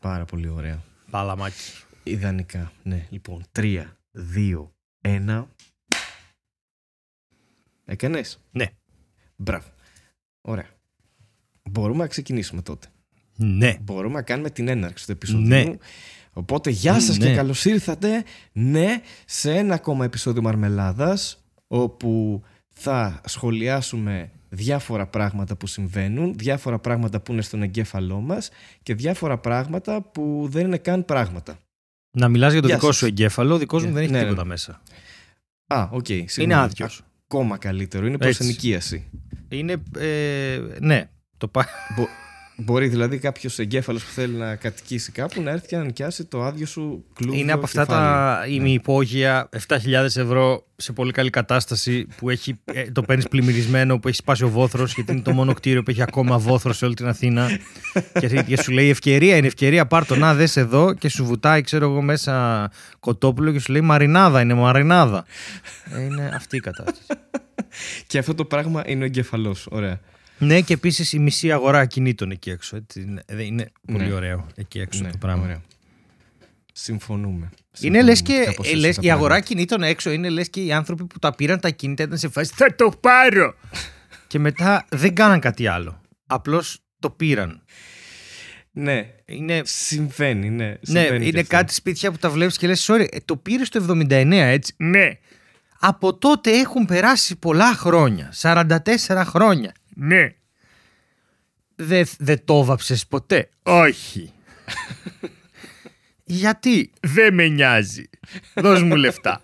Πάρα πολύ ωραία. Παλαμάκι. Ιδανικά. Ναι, λοιπόν. Τρία, δύο, ένα. Έκανες; Ναι. Μπράβο. Ωραία. Μπορούμε να ξεκινήσουμε τότε. Ναι. Μπορούμε να κάνουμε την έναρξη του επεισόδιου. Ναι. Οπότε γεια σας Ναι. και καλώς ήρθατε ναι σε ένα ακόμα επεισόδιο Μαρμελάδας όπου θα σχολιάσουμε διάφορα πράγματα που συμβαίνουν, διάφορα πράγματα που είναι στον εγκέφαλό μας και διάφορα πράγματα που δεν είναι καν πράγματα. Να μιλάς για το Γεια δικό σας. σου εγκέφαλο, ο δικός μου Ναι, δεν έχει ναι, τίποτα ναι. μέσα. Α, οκ. Είναι συγγνώμη. άδειος. Ακόμα καλύτερο. Είναι Έτσι. προς ενοικίαση. Είναι, ε, ναι, το πά... Μπο- Μπορεί δηλαδή κάποιος εγκέφαλος που θέλει να κατοικήσει κάπου να έρθει και να νοικιάσει το άδειο σου κλούβιο Είναι από αυτά κεφάλι. τα Ναι. ημιυπόγεια 7.000 ευρώ σε πολύ καλή κατάσταση που έχει, ε, το παίρνεις πλημμυρισμένο, που έχει σπάσει ο βόθρος, γιατί είναι το μόνο κτίριο που έχει ακόμα βόθρο σε όλη την Αθήνα. και, και σου λέει ευκαιρία, είναι ευκαιρία, πάρ το να δες εδώ και σου βουτάει, ξέρω εγώ, μέσα κοτόπουλο και σου λέει Μαρινάδα, είναι Μαρινάδα. Ε, είναι αυτή η κατάσταση. Και αυτό το πράγμα είναι ο εγκεφαλός. Ωραία. Ναι, και επίσης η μισή αγορά ακινήτων εκεί έξω. Έτσι, είναι, ε, είναι πολύ Ναι. ωραίο εκεί έξω Ναι, το πράγμα. Ωραία. Συμφωνούμε. Είναι Συμφωνούμε λες και κάπως ε, έτσι λες, τα η αγορά πράγματα. κινήτων έξω είναι λες και οι άνθρωποι που τα πήραν τα κινητά ήταν σε φάση Θα το πάρω! και μετά δεν κάναν κάτι άλλο. Απλώς το πήραν. Ναι, Είναι, συμβαίνει, ναι. ναι, συμβαίνει και είναι αυτό. κάτι σπίτια που τα βλέπεις και λες: Sorry, ε, το πήρε το 79, έτσι. Ναι. Από τότε έχουν περάσει πολλά χρόνια. 44 χρόνια. Ναι. Δεν δε το βάψες ποτέ; Όχι. Γιατί; Δεν με νοιάζει. Δώσ' μου λεφτά.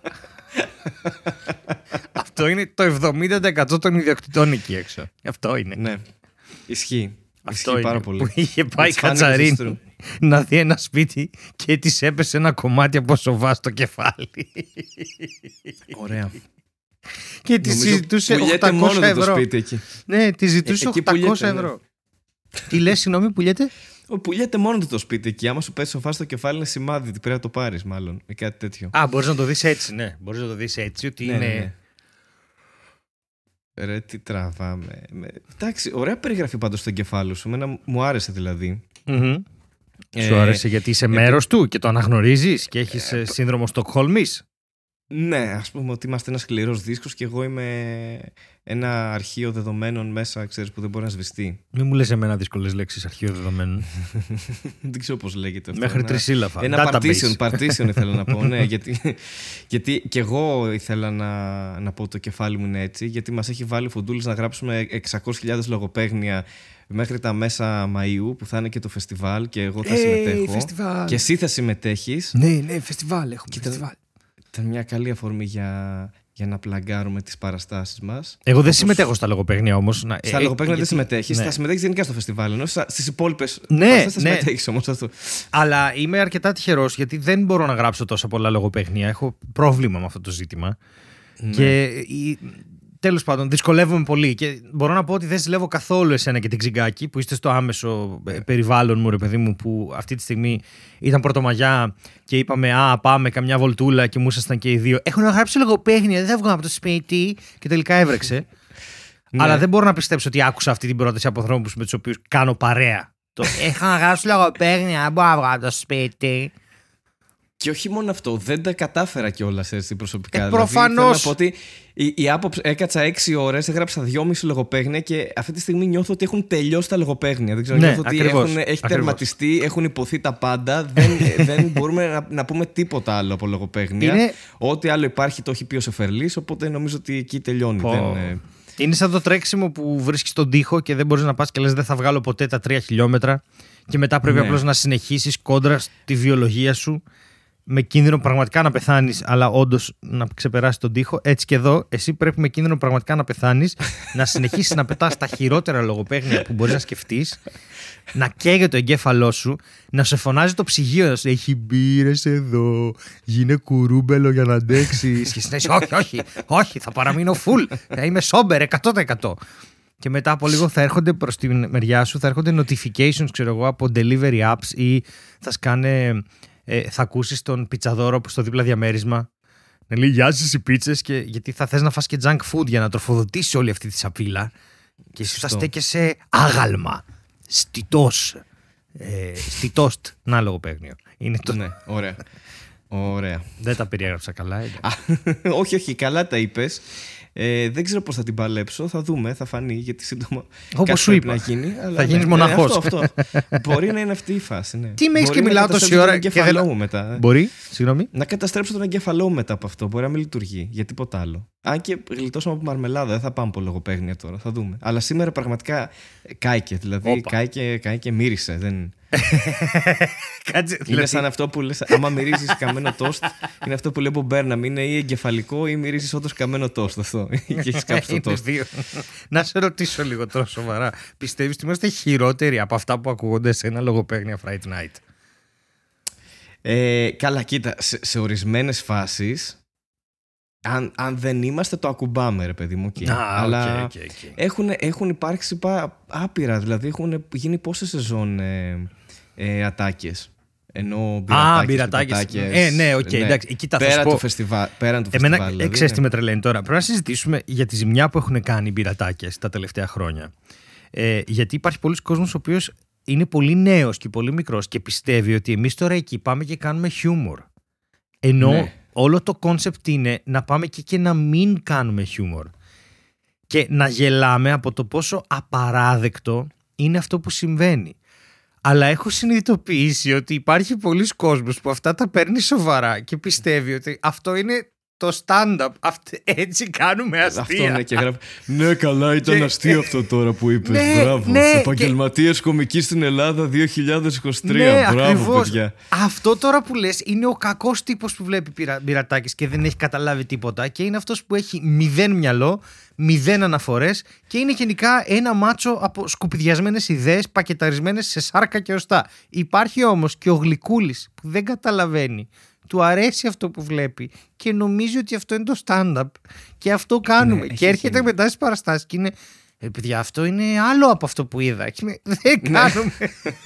Αυτό είναι το 70% των ιδιοκτητών εκεί έξω. Αυτό είναι. Ναι. Ισχύει. Αυτό Ισχύει είναι. πάρα πολύ. Που είχε πάει η It's funny Κατσαρίνη because it's true. να δει ένα σπίτι και της έπεσε ένα κομμάτι από σοβά στο κεφάλι. Ωραία. Και τη Νομίζω συζητούσε πουλιέται 800 μόνο του το ευρώ. σπίτι εκεί. Ναι, τη ζητούσε Ε, εκεί 800 πουλιέται, ναι. ευρώ. Τι λες, συγγνώμη, πουλιέται; Ο, πουλιέται μόνο του το σπίτι εκεί. Άμα σου πέσει σοφά στο κεφάλι, είναι σημάδι ότι πρέπει να το πάρεις, μάλλον. Ή κάτι τέτοιο. Α, μπορείς να το δεις έτσι, ναι. Μπορείς να το δεις έτσι, ότι Ναι, είναι. ναι, ναι. Ρε, τι τραβάμε. Με- Εντάξει, ωραία περιγραφή πάντως στο εγκεφάλου σου. Εμένα μου άρεσε δηλαδή. Μμμ. Ε, Σου άρεσε γιατί είσαι επί- μέρος του και το αναγνωρίζεις και έχεις Ε, σύνδρομο Στοκχόλμης; Ναι, ας πούμε ότι είμαστε ένας σκληρός δίσκος και εγώ είμαι ένα αρχείο δεδομένων μέσα, ξέρεις, που δεν μπορεί να σβηστεί. Μην μου λες εμένα δύσκολες λέξεις αρχείο δεδομένων. δεν ξέρω πώς λέγεται αυτό. Μέχρι Ένα- τρισύλλαφα. Ένα Database. partition, partition ήθελα να πω, ναι, γιατί, γιατί και εγώ ήθελα να, να πω το κεφάλι μου είναι έτσι, γιατί μας έχει βάλει ο Φουντούλης να γράψουμε 600.000 λογοπαίγνια μέχρι τα μέσα Μαΐου που θα είναι και το φεστιβάλ και εγώ θα Ε, συμμετέχω φεστιβάλ. και εσύ θα συμμετέχεις. Ναι, ναι, φεστιβάλ έχουμε. Κοίτα, φεστιβάλ. Ήταν μια καλή αφορμή για, για να πλαγκάρουμε τις παραστάσεις μας. Εγώ δεν Όπως- συμμετέχω στα λογοπαίγνια όμως. Στα λογοπαίγνια δεν συμμετέχεις. Ναι. Θα συμμετέχεις γενικά στο φεστιβάλ. Ενώ στις υπόλοιπες. Ναι, θα ναι. συμμετέχεις όμως αυτό. Αλλά είμαι αρκετά τυχερός γιατί δεν μπορώ να γράψω τόσα πολλά λογοπαίγνια. Έχω πρόβλημα με αυτό το ζήτημα. Ναι. Και τέλος πάντων, δυσκολεύομαι πολύ. Και μπορώ να πω ότι δεν ζηλεύω καθόλου εσένα και την Ξυγκάκη που είστε στο άμεσο ε, περιβάλλον μου, ρε παιδί μου, που αυτή τη στιγμή ήταν πρωτομαγιά και είπαμε Α, πάμε καμιά βολτούλα και μου ήσασταν και οι δύο. Έχω να γράψω λογοπαίγνια, δεν θα βγω από το σπίτι. Και τελικά έβρεξε. Ναι. Αλλά δεν μπορώ να πιστέψω ότι άκουσα αυτή την πρόταση από ανθρώπους με τους οποίους κάνω παρέα. Το έχω να γράψω λογοπαίγνια, δεν μπορώ να βγω από το σπίτι. Και όχι μόνο αυτό, δεν τα κατάφερα κιόλας έτσι προσωπικά. Ε, Δηλαδή, προφανώς. θέλω να πω ότι η, η άποψη, έκατσα 6 ώρες, έγραψα 2,5 λογοπαίγνια και αυτή τη στιγμή νιώθω ότι έχουν τελειώσει τα λογοπαίγνια. Δεν ξέρω, Ναι, νιώθω ότι ακριβώς, έχουν, έχει ακριβώς. τερματιστεί, έχουν υποθεί τα πάντα. δεν, δεν μπορούμε να, να πούμε τίποτα άλλο από λογοπαίγνια. Είναι- Ό,τι άλλο υπάρχει το έχει πει ο Σεφερλής, οπότε νομίζω ότι εκεί τελειώνει. Πω. Δεν, ε, Είναι σαν το τρέξιμο που βρίσκεις τον τοίχο και δεν μπορείς να πας και λες: Δεν θα βγάλω ποτέ τα τρία χιλιόμετρα. Και μετά πρέπει Ναι. απλώς να συνεχίσεις κόντρα στη βιολογία σου με κίνδυνο πραγματικά να πεθάνεις, αλλά όντως να ξεπεράσει τον τοίχο. Έτσι και εδώ, εσύ πρέπει με κίνδυνο πραγματικά να πεθάνεις, να συνεχίσεις να πετάς τα χειρότερα λογοπαίγνια που μπορείς να σκεφτείς, να καίγεται το εγκέφαλό σου, να σε φωνάζει το ψυγείο, να σου λέει, Έχει μπύρες εδώ, γίνε κουρούμπελο για να αντέξεις. και εσύ να είσαι, Όχι, όχι, όχι, θα παραμείνω full. Θα είμαι σόμπερ 100%. Και μετά από λίγο θα έρχονται προς τη μεριά σου, θα έρχονται notifications, ξέρω εγώ, από delivery apps ή θα σκάνε, ε, θα ακούσεις τον πιτσαδόρο που στο δίπλα διαμέρισμα να λέει Γεια σα οι πίτσες, γιατί θα θες να φας και junk food για να τροφοδοτήσει όλη αυτή τη σαπίλα. Και εσύ θα Σωστό. στέκεσαι άγαλμα, στιτός, Ε, στη τόστ. Να λογοπαίγνιο. Είναι το... Ναι, ωραία. Ωραία. Δεν τα περιέγραψα καλά. εντάξει. Α, όχι, όχι, καλά τα είπες. Ε, δεν ξέρω πώς θα την παλέψω. Θα δούμε, θα φανεί γιατί σύντομα. Όπως κάτι σου πρέπει είπα. Να γίνει, αλλά Θα γίνεις ναι, μοναχός. Αυτό, αυτό. Μπορεί να είναι αυτή η φάση. Ναι. Τι με έχεις Μπορεί και να μιλάω τόση καταστρέψω ώρα τον και εγκέφαλό δεν- μου μετά. ε. Μπορεί, συγγνώμη. Να καταστρέψω τον εγκέφαλό μου μετά από αυτό. Μπορεί να μην λειτουργεί για τίποτα άλλο. Αν και γλιτώσαμε από μαρμελάδα, δεν θα πάμε από λογοπαίγνια τώρα. Θα δούμε. Αλλά σήμερα πραγματικά ε, κάηκε. Δηλαδή, Όπα. κάηκε, κάηκε, μύρισε. Δεν... Κάτσε. Είναι δηλαδή, σαν αυτό που λες, άμα μυρίζεις καμένο τόστ, είναι αυτό που λέει ο Μπέρναμ. Είναι ή εγκεφαλικό ή μυρίζεις όντως καμένο τοστ. Αυτό. και έχεις κάψει το είναι τοστ. δύο. Να σε ρωτήσω λίγο τώρα σοβαρά. Πιστεύεις ότι είμαστε χειρότεροι από αυτά που ακούγονται σε ένα λογοπαίγνια Fight Night; Ε, καλά, κοίτα, σε, σε ορισμένες φάσεις, αν, αν δεν είμαστε, το ακουμπάμε, ρε παιδί μου. οκ. Α, Αλλά οκ, οκ, οκ. έχουν, έχουν υπάρξει πα, άπειρα. Δηλαδή, έχουν γίνει πόσες σεζόν ε, ε, ατάκες. Ενώ Α, μπειρατάκες, μπειρατάκες. πιπατάκες, Ε, ναι, οκ, εντάξει, εκεί τα θα πέρα σου πω. του φεστιβάλ, πέραν του Εμένα, φεστιβάλ. ε, δηλαδή, ξέρεις ναι. τι με τρελαίνει τώρα. Πρέπει να συζητήσουμε για τη ζημιά που έχουν κάνει οι πειρατάκε τα τελευταία χρόνια. Ε, γιατί υπάρχει πολλοί κόσμος ο οποίος είναι πολύ νέος και πολύ μικρός και πιστεύει ότι εμείς τώρα εκεί πάμε και κάνουμε χιούμορ. Ενώ Ναι. Όλο το κόνσεπτ είναι να πάμε και, και να μην κάνουμε χιούμορ. Και να γελάμε από το πόσο απαράδεκτο είναι αυτό που συμβαίνει. Αλλά έχω συνειδητοποιήσει ότι υπάρχει πολλοί κόσμος που αυτά τα παίρνει σοβαρά και πιστεύει ότι αυτό είναι το stand-up. Αυτ- έτσι κάνουμε αστεία. Αυτό ναι, και γράφει. Ναι, καλά, ήταν Και- αστείο αυτό τώρα που είπες. Ναι, Μπράβο. ναι, Επαγγελματίες κομική στην Ελλάδα 2023. Ναι, Μπράβο, ακριβώς. παιδιά. Αυτό τώρα που λες είναι ο κακός τύπος που βλέπει πειρα, πειρατάκες και δεν έχει καταλάβει τίποτα και είναι αυτός που έχει μηδέν μυαλό, μηδέν αναφορές και είναι γενικά ένα μάτσο από σκουπιδιασμένες ιδέες πακεταρισμένες σε σάρκα και οστά. Υπάρχει όμως και ο Γλυκούλης που δεν καταλαβαίνει. Του αρέσει αυτό που βλέπει και νομίζει ότι αυτό είναι το stand-up και αυτό κάνουμε. Ναι, και έχει έρχεται γίνει. μετά στις παραστάσεις και είναι «Ε, παιδιά, αυτό είναι άλλο από αυτό που είδα. Και είμαι, δεν κάνουμε.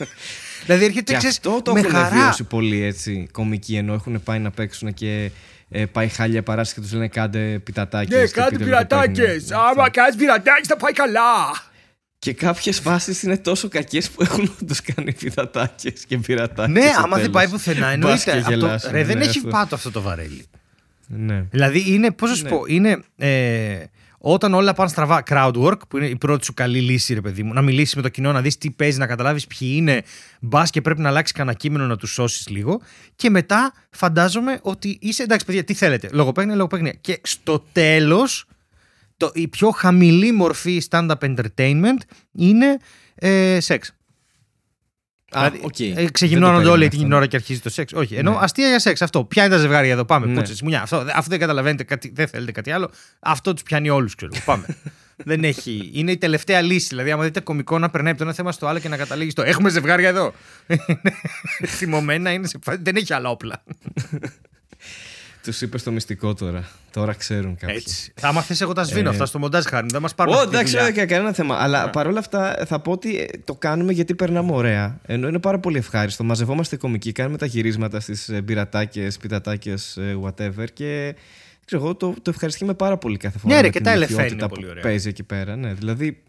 δηλαδή έρχεται Και ξέρεις, αυτό το με έχουν χαρά. βιώσει πολλοί έτσι κομικοί ενώ έχουν πάει να παίξουν και ε, πάει χάλια παράσταση και τους λένε κάντε πιτατάκια. Ναι, κάτι πειρατάκες. Άμα κάνεις πειρατάκες θα πάει καλά. Και κάποιες φάσει είναι τόσο κακές που έχουν όντω κάνει πιτατάκε και πειρατάκες. Ναι, άμα δεν πάει πουθενά, εννοείται. και Αυτό, γελάσουν, ρε, δεν ναι, έχει αυτό. πάτο αυτό το βαρέλι. Ναι. Δηλαδή είναι, πώς να σου Ναι. πω, είναι. Ε, όταν όλα πάνε στραβά, crowd work, που είναι η πρώτη σου καλή λύση, ρε παιδί μου, να μιλήσεις με το κοινό, να δεις τι παίζεις, να καταλάβεις ποιοι είναι, μπας και πρέπει να αλλάξει κανένα κείμενο να τους σώσεις λίγο. Και μετά φαντάζομαι ότι είσαι εντάξει, παιδιά, τι θέλετε, λογοπαίγνια, λογοπαίγνια. Και στο τέλος, η πιο χαμηλή μορφή stand-up entertainment είναι ε, σεξ. Α, Δηλαδή, οκ. ε, Δεν Ξεγυμνώνονται το όλοι περίμενα την αυτό. ώρα και αρχίζει το σεξ. Όχι. Ενώ Ναι. αστεία για σεξ. Αυτό. Ποια είναι τα ζευγάρια εδώ. Πάμε. Ναι. Πούτσες, μουνιά. Αυτό, αυτό δεν καταλαβαίνετε. Κάτι, δεν θέλετε κάτι άλλο. Αυτό τους πιάνει όλους, ξέρω. εγώ. Πάμε. δεν έχει. Είναι η τελευταία λύση. Δηλαδή, άμα δείτε κωμικό να περνάει από το ένα θέμα στο άλλο και να καταλήγει στο Έχουμε ζευγάρια εδώ. Θυμωμένα είναι σε φάση. Δεν έχει άλλα όπλα. Τους είπες το μυστικό τώρα. Τώρα ξέρουν κάποιοι. Έτσι. Θα άμα θες εγώ τα σβήνω Ε. αυτά στο μοντάζ χάρη. Δεν μας πάρουν Ω, αυτή τη εντάξει, δουλειά. όχι κανένα θέμα. Αλλά παρόλα αυτά θα πω ότι ε, το κάνουμε γιατί περνάμε ωραία. Ενώ είναι πάρα πολύ ευχάριστο. Μαζευόμαστε κομικοί, κάνουμε τα γυρίσματα στις πειρατάκε, πιτατάκε, whatever. Και ξέρω εγώ, το, το ευχαριστούμε πάρα πολύ κάθε φορά. Ναι, ρε, με και την τα ελεφέ ηλικιότητα είναι που πολύ ωραία. Παίζει εκεί πέρα. Ναι, δηλαδή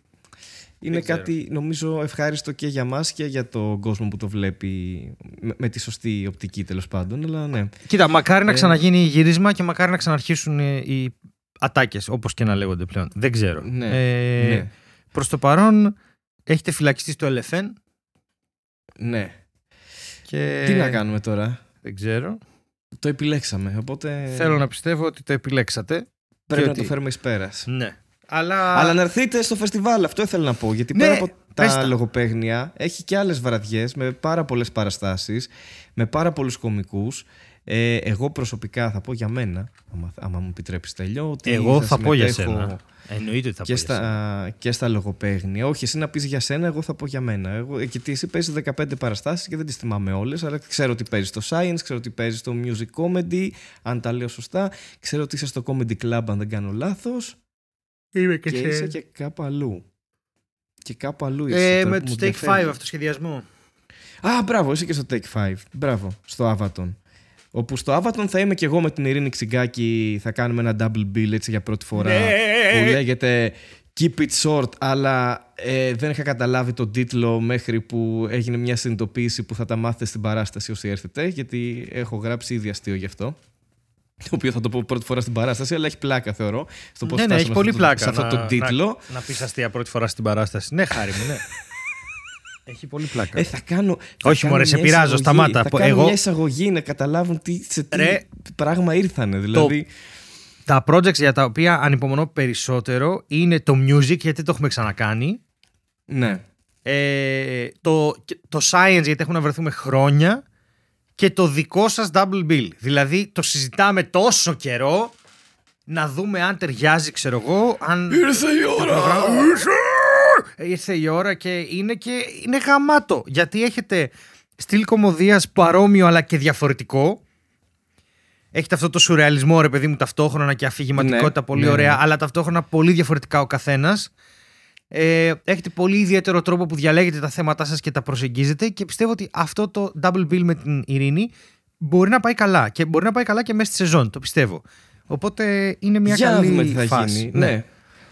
είναι ξέρω. κάτι νομίζω ευχάριστο και για μας και για τον κόσμο που το βλέπει με, με τη σωστή οπτική τέλος πάντων. Αλλά ναι. Κοίτα, μακάρι να Ε. ξαναγίνει γύρισμα και μακάρι να ξαναρχίσουν ε, οι ατάκες, όπως και να λέγονται πλέον. Δεν ξέρω. Ναι, Ε, ναι. Προς το παρόν, έχετε φυλακιστεί στο LFN. ναι. Και... Τι να κάνουμε τώρα; Δεν ξέρω. Το επιλέξαμε. Οπότε Θέλω να πιστεύω ότι το επιλέξατε. πρέπει και να ότι- το φέρουμε εις πέρας. Ναι. Αλλά. Αλλά να έρθετε στο φεστιβάλ, αυτό ήθελα να πω. Γιατί Ναι, πέρα από πες τα τα. λογοπαίγνια, έχει και άλλες βραδιές με πάρα πολλές παραστάσεις, με πάρα πολλούς κομικούς. Ε, εγώ προσωπικά θα πω για μένα, άμα, άμα μου επιτρέπει τέλειο, ότι Εγώ θα πω για συμμετέχω σένα. Εννοείται ότι θα Και πω για σένα. στα, και στα λογοπαίγνια. Όχι, εσύ να πεις για σένα, εγώ θα πω για μένα. Εγώ, γιατί εσύ παίζεις 15 παραστάσεις και δεν τις θυμάμαι όλες, αλλά ξέρω ότι παίζεις στο Science, ξέρω ότι παίζεις στο Music Comedy, αν τα λέω σωστά. Ξέρω ότι είσαι στο Comedy Club, αν δεν κάνω λάθος. Είμαι Και είσαι και κάπου αλλού. Και κάπου αλλού είσαι. Ε, τώρα με που του μου Take 5 διαφεύγει. αυτοσχεδιασμό. Α, μπράβο, είσαι και στο Take 5. Μπράβο, στο Avaton. Όπου στο Avaton θα είμαι και εγώ με την Ειρήνη Ξυγκάκη, θα κάνουμε ένα double bill έτσι για πρώτη φορά. Ναι. Που λέγεται Keep it short, αλλά ε, δεν είχα καταλάβει τον τίτλο μέχρι που έγινε μια συνειδητοποίηση που θα τα μάθετε στην παράσταση όσοι έρθετε, γιατί έχω γράψει ήδη αστείο γι' αυτό. Το οποίο θα το πω πρώτη φορά στην παράσταση, αλλά έχει πλάκα θεωρώ. Στο πώς ναι, ναι, έχει φτάσαμε πολύ σε αυτό το- πλάκα. Σε αυτό να- τον τίτλο. Να, να πεις αστεία πρώτη φορά στην παράσταση. Ναι, χάρη μου, ναι. έχει πολύ πλάκα. Ε, θα κάνω. θα Όχι, κάνω μωρέ, σε μια πειράζω, εισαγωγή. σταμάτα. Θα Πω- κάνω εγώ- μια εισαγωγή να καταλάβουν τι, σε τι Ρε, πράγμα ήρθανε. Δηλαδή. Τα projects για τα οποία ανυπομονώ περισσότερο είναι το music, γιατί το έχουμε ξανακάνει. Ναι. Ε, το, και- το science, γιατί έχουμε να βρεθούμε χρόνια. Και το δικό σας double bill. Δηλαδή το συζητάμε τόσο καιρό να δούμε αν ταιριάζει, ξέρω εγώ. Αν... Ήρθε η ώρα! Ήρθε! Ήρθε η ώρα και είναι, και είναι γαμάτο. Γιατί έχετε στυλ κομμωδίας παρόμοιο αλλά και διαφορετικό. Έχετε αυτό το σουρεαλισμό, ρε παιδί μου, ταυτόχρονα και αφηγηματικότητα Ναι, πολύ ναι, ωραία, ναι. αλλά ταυτόχρονα πολύ διαφορετικά ο καθένας. Ε, έχετε πολύ ιδιαίτερο τρόπο που διαλέγετε τα θέματά σας και τα προσεγγίζετε και πιστεύω ότι αυτό το double bill με την Ειρήνη μπορεί να πάει καλά και μπορεί να πάει καλά και μέσα στη σεζόν, το πιστεύω. Οπότε είναι μια Για να καλή δούμε τι θα φάση. γίνει. Ναι.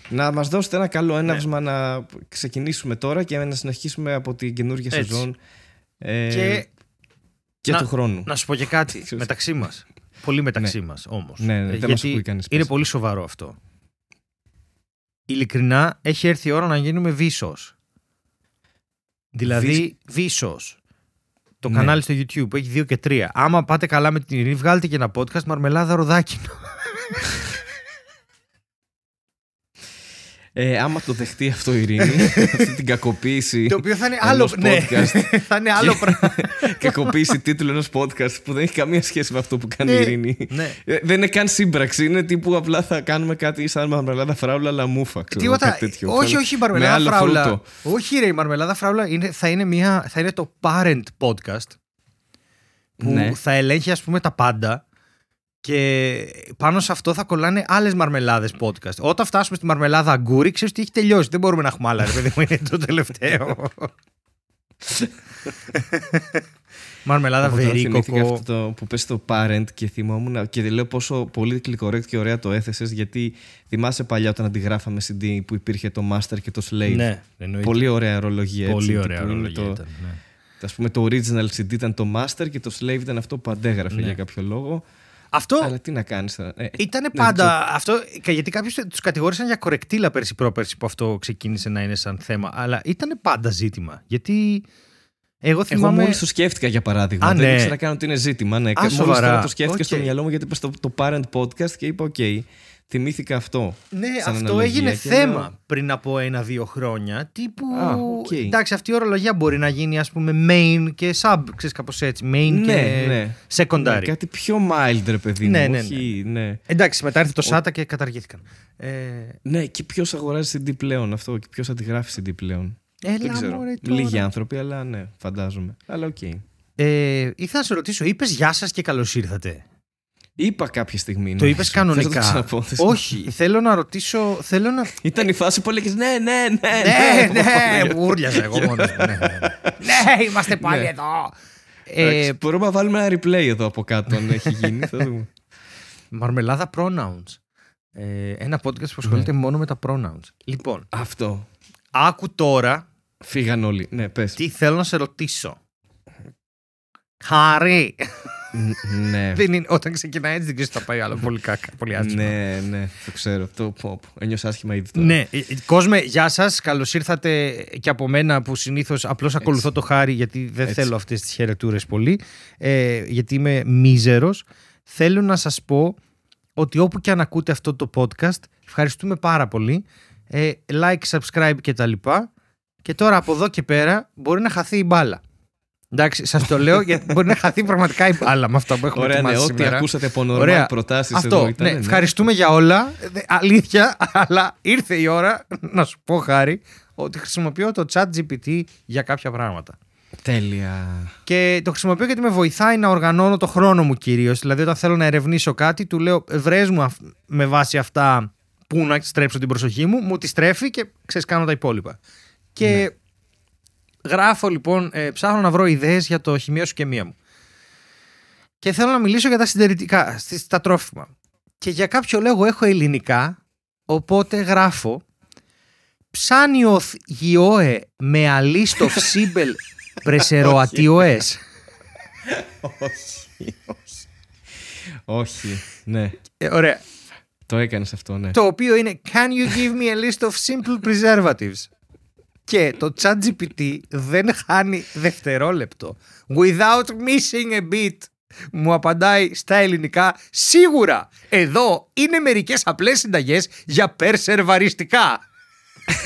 Να μας δώσετε ένα καλό έναυσμα να ξεκινήσουμε τώρα και να συνεχίσουμε από την καινούργια Έτσι. σεζόν ε, Και και να- του χρόνου. Να σου πω και κάτι μεταξύ μας. Πολύ μεταξύ μας όμως. Ναι, ναι, δεν μας ακούει κανείς, Είναι πες. πολύ σοβαρό αυτό. Ειλικρινά έχει έρθει η ώρα να γίνουμε βίσος. Δηλαδή βίσος. Το Ναι. κανάλι στο YouTube που έχει 2 και 3. Άμα πάτε καλά με την Ειρήνη, βγάλτε και ένα podcast μαρμελάδα ροδάκινο. Ε, άμα το δεχτεί αυτό η Ειρήνη, αυτή την κακοποίηση. το οποίο θα είναι ενός άλλο. Ναι, podcast. θα είναι άλλο πράγμα. κακοποίηση τίτλου ενός podcast που δεν έχει καμία σχέση με αυτό που κάνει η Ναι, Ειρήνη. ναι. Ε, Δεν είναι καν σύμπραξη. Είναι τύπου απλά θα κάνουμε κάτι σαν μαρμελάδα φράουλα αλλά μούφα. ξέρω εγώ, Τίποτα. κάτι τέτοιο. Όχι, Θα- όχι η με μαρμελάδα άλλο φράουλα. φρούτο. Όχι, ρε, η μαρμελάδα φράουλα είναι, θα, είναι μια, θα είναι το parent podcast που Ναι. θα ελέγχει ας πούμε τα πάντα και πάνω σε αυτό θα κολλάνε άλλες μαρμελάδες podcast. Όταν φτάσουμε στη μαρμελάδα αγκούρι, ξέρεις ότι έχει τελειώσει. Δεν μπορούμε να έχουμε άλλα, ρε παιδί μου, είναι το τελευταίο. μαρμελάδα Εγώ τώρα θυμήθηκα βερίκοκο. αυτό το, που πες το parent και θυμόμουν και λέω πόσο πολύ correct και ωραία το έθεσες γιατί θυμάσαι παλιά όταν αντιγράφαμε CD που υπήρχε το master και το slave. Ναι, εννοείται. Πολύ ωραία ορολογία. Πολύ έτσι, ωραία που είναι ορολογία το, ήταν, ναι. Ας πούμε το original CD ήταν το master και το slave ήταν αυτό που αντέγραφε Ναι. για κάποιο λόγο. Αυτό Αλλά τι να κάνεις τώρα. Ε, Ήταν ναι, πάντα αυτό. και Γιατί κάποιου τους κατηγόρησαν για κορεκτήλα πέρσι πρόπερσι που αυτό ξεκίνησε να είναι σαν θέμα. Αλλά ήταν πάντα ζήτημα. Γιατί εγώ Εγώ θυμάμαι. μόλις το σκέφτηκα για παράδειγμα. Α, δεν ναι. ήξερα καν ότι είναι ζήτημα. Ναι. Μόλις σοβαρά. τώρα το σκέφτηκα Οκ. στο μυαλό μου γιατί είπα στο το parent podcast και είπα: Οκ, θυμήθηκα αυτό. Ναι, σαν αυτό αναλογία έγινε και θέμα λέω, πριν από ένα-δύο χρόνια. Τύπου. Α, οκ. Εντάξει, αυτή η ορολογία μπορεί να γίνει ας πούμε main και sub, ξέρεις κάπως έτσι. Main Ναι, και ναι. secondary. Ναι, κάτι πιο mild, ρε παιδί Ναι, μου. ναι, όχι, ναι. Εντάξει, μετά ήρθε το SATA και καταργήθηκαν. Ε, Ναι, και ποιος αγοράζει CD πλέον αυτό και ποιος αντιγράφει CD πλέον. έλα, δεν ξέρω. μωρέ, τώρα. Λίγοι άνθρωποι, αλλά ναι, φαντάζομαι. Αλλά οκ. Ε, ήθελα να σε ρωτήσω, είπες Γεια σας και καλώς ήρθατε. Είπα κάποια στιγμή. Το νομίζω. είπε Θες να το κανονικά. ξαναπώ, θες- Όχι, θέλω να ρωτήσω. Θέλω να. Ήταν η φάση που έλεγες ναι, ναι, ναι. ναι, ναι, μου ούρλιαζα εγώ μόνος. Ναι, ναι, ναι. Ναι, είμαστε πάλι Ναι. εδώ. Ε, Εντάξει, Μπορούμε να βάλουμε ένα replay εδώ από κάτω αν έχει γίνει. Θα δούμε. Μαρμελάδα pronouns. Ε, ένα podcast που ασχολείται μόνο με τα pronouns. Λοιπόν, Αυτό. άκου τώρα Φύγαν όλοι. Ναι, πες. τι θέλω να σε ρωτήσω. Χαρή. Ν- ναι. Δεν είναι, όταν ξεκινάει έτσι δεν ξέρεις τι θα πάει άλλο. Πολύ κάκα, πολύ άσχημα. ναι, ναι, το ξέρω. Το πω, πω. Ένιωσα άσχημα ήδη τώρα. Ναι, ε, ε, κόσμε, γεια σας. Καλώς ήρθατε και από μένα που συνήθως απλώς ακολουθώ το χάρη γιατί δεν Έτσι. θέλω αυτές τις χαιρετούρες πολύ. Ε, γιατί είμαι μίζερος. Θέλω να σας πω ότι όπου και αν ακούτε αυτό το podcast, ευχαριστούμε πάρα πολύ. Ε, like, subscribe και τα λοιπά. Και τώρα από εδώ και πέρα μπορεί να χαθεί η μπάλα. Εντάξει, σας το λέω γιατί μπορεί να χαθεί πραγματικά η μπάλα με αυτά που έχουμε Ωραία, ναι, ετοιμάσει ό,τι σήμερα. ακούσατε από Ωραία. normal προτάσεις Αυτό, εδώ ήταν. ναι, ευχαριστούμε για όλα. Ε, Αλήθεια, αλλά ήρθε η ώρα να σου πω χάρη ότι χρησιμοποιώ το chat GPT για κάποια πράγματα. Τέλεια. Και το χρησιμοποιώ γιατί με βοηθάει να οργανώνω το χρόνο μου κυρίως. Δηλαδή, όταν θέλω να ερευνήσω κάτι, του λέω βρες μου αυ- με βάση αυτά πού να στρέψω την προσοχή μου, μου τη στρέφει και ξέρεις, κάνω τα υπόλοιπα. Και γράφω λοιπόν, ε, ψάχνω να βρω ιδέες για το χημείο σου και μία μου. Και θέλω να μιλήσω για τα συντηρητικά, στις- στα τρόφιμα. Και για κάποιο λόγο έχω ελληνικά, οπότε γράφω ψάνιοθ γιόε με αλίστοφ σύμπελ πρεσεροατιοές. όχι, όχι. όχι, ναι. Ε, ωραία. Το έκανες αυτό, ναι. Το οποίο είναι Can you give me a list of simple preservatives? Και το ChatGPT δεν χάνει δευτερόλεπτο. Without missing a beat. Μου απαντάει στα ελληνικά Σίγουρα εδώ είναι μερικές απλές συνταγές για περσερβαριστικά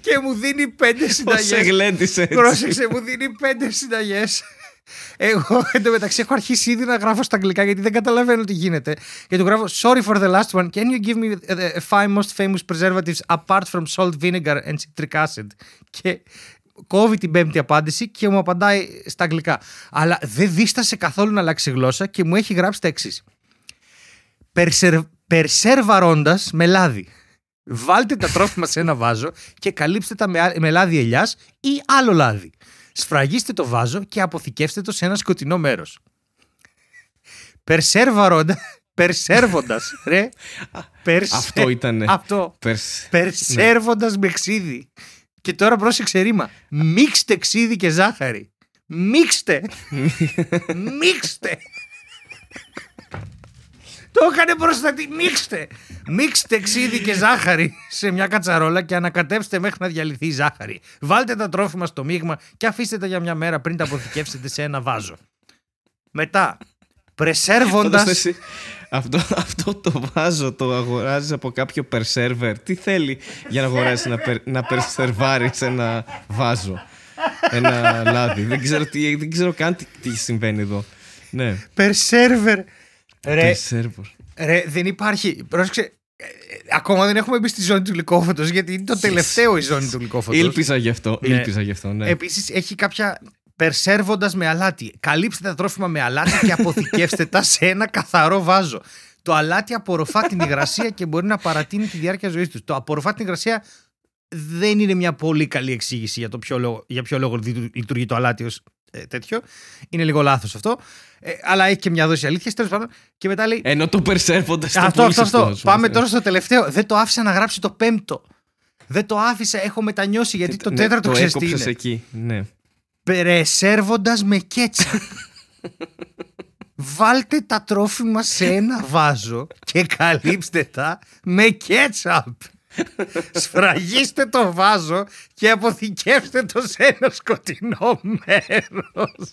Και μου δίνει πέντε Πώς συνταγές σε γλέντισε έτσι. Πρόσεξε, μου δίνει πέντε συνταγές. Εγώ εντωμεταξύ έχω αρχίσει ήδη να γράφω στα αγγλικά γιατί δεν καταλαβαίνω τι γίνεται. Και του γράφω Sorry for the last one. Can you give me the five most famous preservatives apart from salt, vinegar and citric acid? Και κόβει την πέμπτη απάντηση και μου απαντάει στα αγγλικά. Αλλά δεν δίστασε καθόλου να αλλάξει γλώσσα και μου έχει γράψει τα εξής. Περσέρβαρώντα με λάδι. Βάλτε τα τρόφιμα σε ένα βάζο και καλύψτε τα με, με λάδι ελιάς ή άλλο λάδι. Σφραγίστε το βάζο και αποθηκεύστε το σε ένα σκοτεινό μέρος. Περσέρβαροντα, περσέρβοντας, ρε. Περσε- Αυτό ήτανε. Αυτό. Περσ- Περσέρβοντας με ξύδι. Και τώρα πρόσεξε ρήμα. Μίξτε ξύδι και ζάχαρη. Μίξτε. Μίξτε. Το έκανε προστατή. Μίξτε. Μίξτε ξύδι και ζάχαρη σε μια κατσαρόλα και ανακατέψτε μέχρι να διαλυθεί η ζάχαρη. Βάλτε τα τρόφιμα στο μείγμα και αφήστε τα για μια μέρα πριν τα αποθηκεύσετε σε ένα βάζο. Μετά, πρεσέρβοντας... Φανταστείς εσύ, Αυτό, αυτό το βάζο το αγοράζεις από κάποιο περσέρβερ. Τι θέλει για να αγοράσεις να, περ, να περσερβάρεις ένα βάζο. Ένα λάδι; Δεν ξέρω, τι, δεν ξέρω καν τι, τι συμβαίνει εδώ. Ναι. Περσέρβερ. Ρε, Περσέρβερ. ρε, δεν υπάρχει. Πρόσεξε. ε, ε, Ακόμα δεν έχουμε μπει στη ζώνη του γλυκόφωτος γιατί είναι το τελευταίο η ζώνη του γλυκόφωτος. Ήλπιζα γι' αυτό. Ναι. Ήλπιζα γι' αυτό, ναι. Επίσης έχει κάποια περσέρβοντας με αλάτι. Καλύψτε τα τρόφιμα με αλάτι και αποθηκεύστε τα σε ένα καθαρό βάζο. Το αλάτι απορροφά την υγρασία και μπορεί να παρατείνει τη διάρκεια ζωής τους. Το απορροφά την υγρασία δεν είναι μια πολύ καλή εξήγηση για, το ποιο λόγο, για ποιο λόγο δι- λειτουργεί το αλάτι ω τέτοιο. Είναι λίγο λάθος αυτό. Ε, αλλά έχει και μια δόση αλήθειας. Τέλος πάντων. Και μετά λέει. Ενώ το περσέρβοντα στο αυτό, πολύ αυτό, αυτό. σωστό, Πάμε ας πούμε. τώρα στο τελευταίο. Δεν το άφησα να γράψει το πέμπτο. Δεν το άφησα, έχω μετανιώσει γιατί το Ναι, τέταρτο το ξέρεις τι έκοψες είναι. εκεί. Ναι. Περεσέρβοντας με κέτσα. Βάλτε τα τρόφιμα σε ένα βάζο και καλύψτε τα με κέτσαπ. Σφραγίστε το βάζο και αποθηκεύστε το σε ένα σκοτεινό μέρος.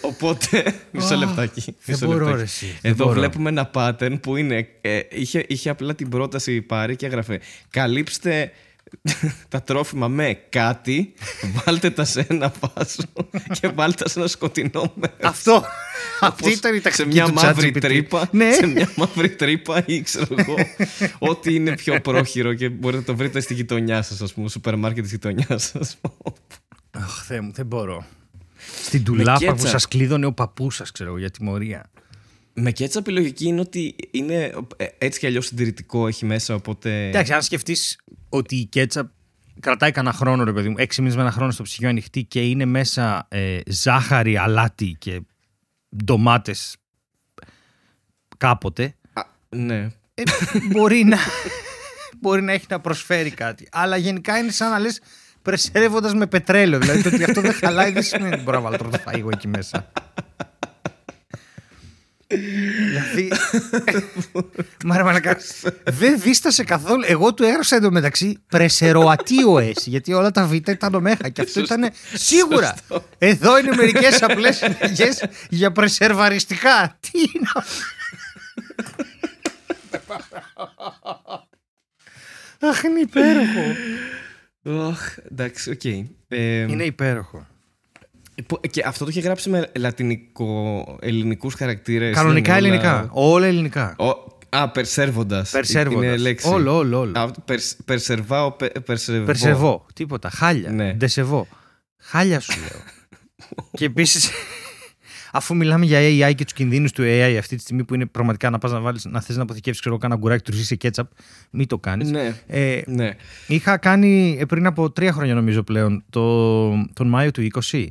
Οπότε. Μισό λεπτάκι. μισό μπορώ, λεπτάκι. ρε, εσύ, δεν Εδώ μπορώ. βλέπουμε ένα pattern που είναι. ε, είχε, είχε απλά την πρόταση πάρει και έγραφε. Καλύψτε τα τρόφιμα με κάτι, βάλτε τα σε ένα βάζο και βάλτε τα σε ένα σκοτεινό μέρος. Αυτό. Αυτή ήταν η σε τακτική μια του μαύρη ChatGPT. τρύπα. Ναι. Σε μια μαύρη τρύπα ή ξέρω εγώ. ό,τι είναι πιο πρόχειρο και μπορείτε να το βρείτε στη γειτονιά σας, ας πούμε, σούπερ μάρκετ της γειτονιάς σας. Αχ, Θεέ μου, δεν μπορώ. Στην τουλάπα που κέτσα. σας κλείδωνε ο παππούς σας, ξέρω, για τιμωρία. Με κέτσαπ η λογική είναι ότι είναι ε, έτσι κι αλλιώς συντηρητικό, έχει μέσα, οπότε. Εντάξει, αν σκεφτείς ότι η κέτσα κρατάει κανένα χρόνο, ρε παιδί μου, έξι μήνες με ένα χρόνο στο ψυγείο ανοιχτή και είναι μέσα ε, ζάχαρη, αλάτι και ντομάτες κάποτε, Α, ναι. ε, μπορεί, να, μπορεί να έχει να προσφέρει κάτι. Αλλά γενικά είναι σαν να λες πρεσέρευοντα με πετρέλαιο. Δηλαδή το ότι αυτό δεν χαλάει δεν σημαίνει ότι μπορώ να βάλω πρώτο φαγητό εκεί μέσα. Δηλαδή. Μα ρε μαλακά, δεν δίστασε καθόλου. Εγώ του έγραψα εντωμεταξύ πρεσεροατίοες γιατί όλα τα β ήταν ωμέχα. Και αυτό ήταν σίγουρα. Εδώ είναι μερικές απλές συνταγέ για πρεσερβαριστικά. Τι είναι αυτό; Αχ, είναι υπέροχο. Αχ, εντάξει, οκ. Ε, Είναι υπέροχο. Που- Και αυτό το είχε γράψει με λατινικο-ελληνικού χαρακτήρες. Κανονικά ελληνικά. Όλα ελληνικά. Α, περσέρβοντας. Περσέρβοντας. Είναι λέξη. Όλο, όλο, όλο. Α, περσ- περσερβάω, πε- περσερβώ. Περσεβό. Τίποτα. Χάλια. Ναι. Ντεσεβό. Χάλια σου λέω. και επίσης, αφού μιλάμε για AI και τους κινδύνους του AI αυτή τη στιγμή που είναι πραγματικά να πας να, βάλεις, να θες να αποθηκεύσεις ξέρω, κάνα γκουράκι του σε κέτσαπ, μην το κάνεις. Ναι. Ε, Ναι. Είχα κάνει ε, πριν από τρία χρόνια νομίζω πλέον, το, τον Μάιο του 20,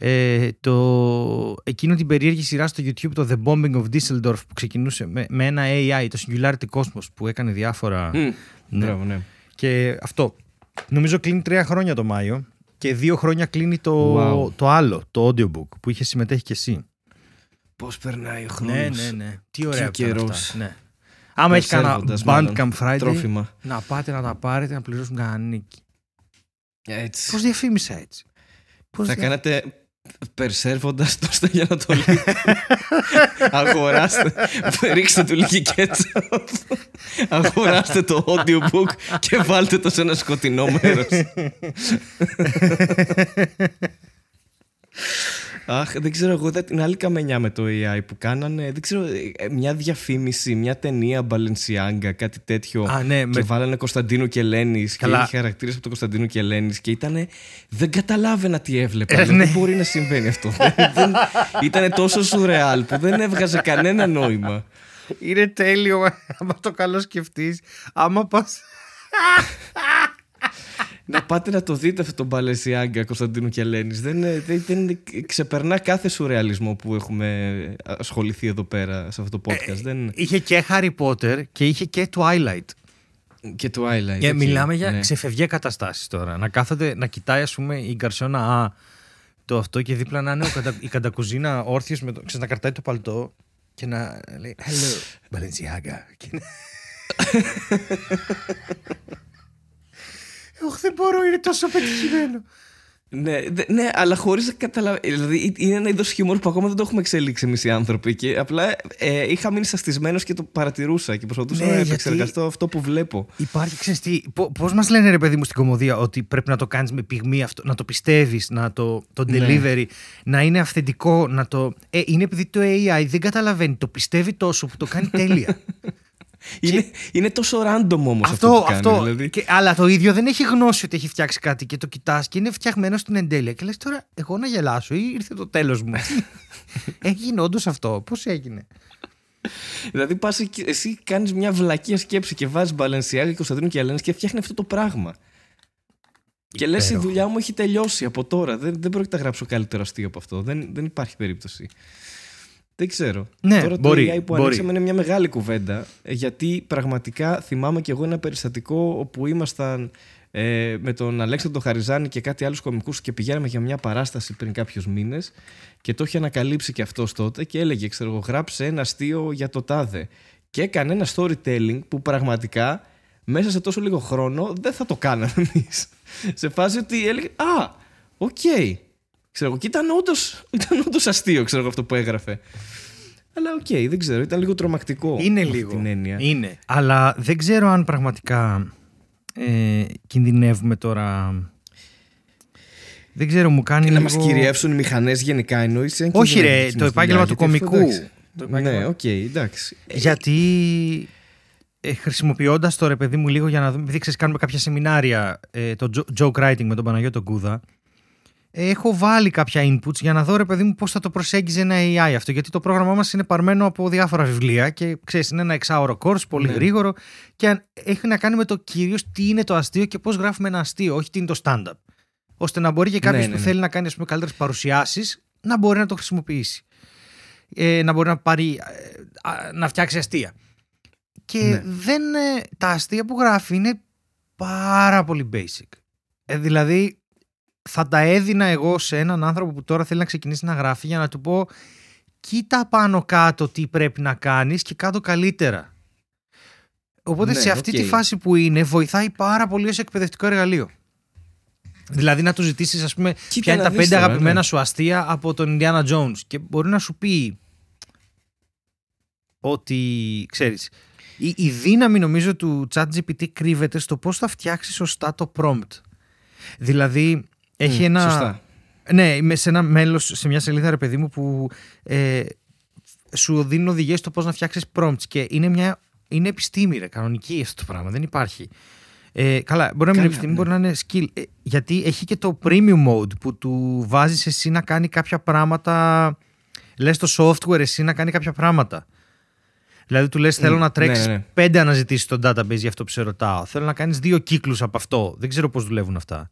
Ε, το, εκείνο την περίεργη σειρά στο YouTube, το The Bombing of Düsseldorf, που ξεκινούσε με, με ένα AI, το Singularity Cosmos, που έκανε διάφορα. Μμ, Ναι. Μπράβο, ναι. Και αυτό. Νομίζω κλείνει τρία χρόνια το Μάιο και δύο χρόνια κλείνει το, Wow. το άλλο, το audiobook, που είχε συμμετέχει και εσύ. Πώς περνάει ο χρόνος. Ναι, ναι, ναι. Τι ωραία Και που ήταν καιρός. αυτά. Ναι. Άμα έχεις κανένα Περσέρβοντας, μάλλον. Bandcamp Friday, Τρόφιμα. να πάτε να τα πάρετε να πληρώσουν κανένα νίκη. Έτσι. Πώς διαφήμισα έτσι; Πώς Θα δια- κάνατε περσέρβοντας το στα Ανατολή. Αγοράστε. Ρίξτε του λίγη κέτσαπ. Αγοράστε το audiobook και βάλτε το σε ένα σκοτεινό μέρος. Αχ, δεν ξέρω, εγώ είδα την άλλη καμενιά με το AI που κάνανε. Δεν ξέρω, ε, μια διαφήμιση, μια ταινία Balenciaga, κάτι τέτοιο. Α, ναι, και με- βάλανε Κωνσταντίνου και Ελένης. Και Καλά. είχε χαρακτήρες από τον Κωνσταντίνου και Ελένης. Και ήταν. Δεν καταλάβαινα τι έβλεπα. Ε, Λέω, ναι. Δεν μπορεί να συμβαίνει αυτό. δεν, δεν, ήταν τόσο σουρεάλ που δεν έβγαζε κανένα νόημα. Είναι τέλειο, άμα το καλοσκεφτείς. Άμα πα. να πάτε να το δείτε αυτό το Balenciaga Κωνσταντίνου και Ελένης. Δεν, ε, δεν, δεν ξεπερνά κάθε σουρεαλισμό που έχουμε ασχοληθεί εδώ πέρα σε αυτό το podcast. δεν... Είχε και Harry Potter και είχε και Twilight. Και Twilight. Και οκ, μιλάμε για ναι. ξεφευγέ καταστάσεις τώρα. Να κάθονται, να κοιτάει, ας πούμε, η Γκαρσιόνα Α, το αυτό και δίπλα να είναι ο κατα... η καντακουζίνα όρθιος με το. Ξέρεις, να κρατάει το παλτό και να λέει Hello, Balenciaga. Και να- Όχι, δεν μπορώ, είναι τόσο πετυχημένο. Ναι, δε- ναι, αλλά χωρίς να καταλαβαίνω. Δηλαδή, είναι ένα είδος χιούμορ που ακόμα δεν το έχουμε εξελίξει εμείς οι άνθρωποι. Και απλά ε, είχα μείνει σαστισμένος και το παρατηρούσα και προσπαθούσα Ναι, να γιατί- επεξεργαστώ αυτό που βλέπω. Υπάρχει, ξέρεις τι, πώς μας λένε ρε παιδί μου στην κομμωδία ότι πρέπει να το κάνεις με πυγμή αυτό, να το πιστεύεις, να το, το Ναι. delivery, να είναι αυθεντικό, να το. Ε, είναι επειδή το AI δεν καταλαβαίνει, το πιστεύει τόσο που το κάνει τέλεια. Είναι, είναι τόσο random όμως αυτό, αυτό, που κάνει. αυτό. δηλαδή. Και, αλλά το ίδιο δεν έχει γνώση ότι έχει φτιάξει κάτι και το κοιτάς και είναι φτιαγμένο στην εντέλεια. Και λες τώρα, εγώ να γελάσω ή ήρθε το τέλος μου. έγινε όντως αυτό. Πώς έγινε; Δηλαδή, πας εκεί- εσύ κάνεις μια βλακία σκέψη και βάζεις Μπαλενσιάγα και Κωνσταντίνου και Ελένη και φτιάχνει αυτό το πράγμα. Και λες: Η Υπέροχο. δουλειά μου έχει τελειώσει από τώρα. Δεν, δεν πρόκειται να γράψω καλύτερο αστείο από αυτό. Δεν, δεν υπάρχει περίπτωση. Δεν ξέρω. Ναι, τώρα μπορεί, το AI που μπορεί. ανοίξαμε είναι μια μεγάλη κουβέντα. ε, Γιατί πραγματικά θυμάμαι κι εγώ ένα περιστατικό όπου ήμασταν ε, με τον Αλέξανδρο Χαριζάνη και κάτι άλλους κομικούς και πηγαίναμε για μια παράσταση πριν κάποιους μήνες και το είχε ανακαλύψει και αυτός τότε και έλεγε, ξέρω εγώ, γράψε ένα αστείο για το τάδε. Και έκανε ένα storytelling που πραγματικά μέσα σε τόσο λίγο χρόνο δεν θα το κάναμε εμείς. σε φάση ότι έλεγε, α, οκ. Ξέρω εγώ, και ήταν όντως, ήταν όντως αστείο, ξέρω εγώ, αυτό που έγραφε. Αλλά οκ, δεν ξέρω, ήταν λίγο τρομακτικό. Είναι με αυτή λίγο. Την έννοια. Είναι. Αλλά δεν ξέρω αν πραγματικά ε, κινδυνεύουμε τώρα. Δεν ξέρω, μου κάνει Και να λίγο... μα κυριεύσουν οι μηχανές γενικά εννοείς, αν Όχι, κινδυνεύει ρε, έτσι το μας επάγγελμα δουλειά, του γιατί αυτό, κομικού. εντάξει. Το επάγγελμα- Ναι, οκ, εντάξει. Ε, Γιατί ε, χρησιμοποιώντας το ρε παιδί μου λίγο για να δούμε, επειδή ξέρεις κάνουμε κάποια σεμινάρια, ε, το jo- joke writing με τον Παναγιώτο Κούδα, ε, έχω βάλει κάποια inputs για να δω ρε παιδί μου πώς θα το προσέγγιζε ένα AI αυτό. Γιατί το πρόγραμμά μας είναι παρμένο από διάφορα βιβλία και ξέρεις είναι ένα εξάωρο course, πολύ Ναι. γρήγορο και αν- έχει να κάνει με το κυρίως τι είναι το αστείο και πώς γράφουμε ένα αστείο, όχι τι είναι το stand-up. Ώστε να μπορεί και κάποιος Ναι, που ναι, ναι. θέλει να κάνει ας πούμε, καλύτερες παρουσιάσεις να μπορεί να το χρησιμοποιήσει. Ε, να μπορεί να, πάρει, ε, α, να φτιάξει αστεία. Και Ναι. δεν, ε, τα αστεία που γράφει είναι πάρα πολύ basic. Ε, δηλαδή θα τα έδινα εγώ σε έναν άνθρωπο που τώρα θέλει να ξεκινήσει να γράφει για να του πω κοίτα πάνω κάτω τι πρέπει να κάνεις και κάτω καλύτερα. Οπότε Ναι, σε αυτή οκ. τη φάση που είναι βοηθάει πάρα πολύ ως εκπαιδευτικό εργαλείο. Δηλαδή να του ζητήσεις ας πούμε Κοίτα ποια είναι να τα δεις πέντε τώρα, αγαπημένα ναι. σου αστεία από τον Indiana Jones και μπορεί να σου πει ότι ξέρεις η, η δύναμη νομίζω του ChatGPT κρύβεται στο πώς θα φτιάξεις σωστά το prompt. Δηλαδή έχει Μμ, ένα... Σωστά. Ναι, είμαι σε ένα μέλος, σε μια σελίδα ρε παιδί μου που ε, σου δίνουν οδηγίες στο πώς να φτιάξεις prompts και είναι μια... Είναι επιστήμη, ρε, κανονική αυτό το πράγμα. Δεν υπάρχει. Ε, καλά, μπορεί να μην είναι Καλά, επιστήμη, ναι. μπορεί να είναι skill. Ε, γιατί έχει και το premium mode που του βάζεις εσύ να κάνει κάποια πράγματα. Λες το software εσύ να κάνει κάποια πράγματα. Δηλαδή του λες θέλω Μμ, να τρέξεις ναι, ναι. πέντε αναζητήσεις στο database για αυτό που σε ρωτάω. Θέλω να κάνεις δύο κύκλους από αυτό. Δεν ξέρω πώς δουλεύουν αυτά.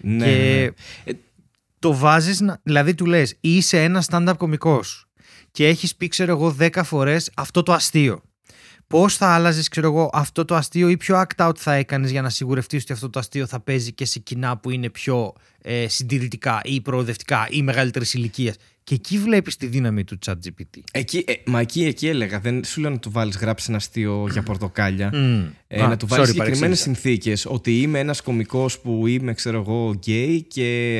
Ναι, και ναι, ναι. Ε, το βάζεις, να- δηλαδή του λες είσαι ένας stand-up κωμικός και έχεις πει ξέρω εγώ 10 φορές αυτό το αστείο. Πώς θα άλλαζες ξέρω εγώ αυτό το αστείο ή ποιο act out θα έκανες για να σιγουρευτείς ότι αυτό το αστείο θα παίζει και σε κοινά που είναι πιο ε, συντηρητικά ή προοδευτικά ή μεγαλύτερης ηλικίας; Και εκεί βλέπεις τη δύναμη του ChatGPT. Εκεί, ε, μα εκεί, εκεί έλεγα. Δεν σου λέω να του βάλεις γράψει ένα αστείο για πορτοκάλια. Μμ. Ε, Α, να του βάλεις sorry, συγκεκριμένες παρεξήγησα. συνθήκες. Ότι είμαι ένας κωμικός που είμαι, ξέρω εγώ, γκέι και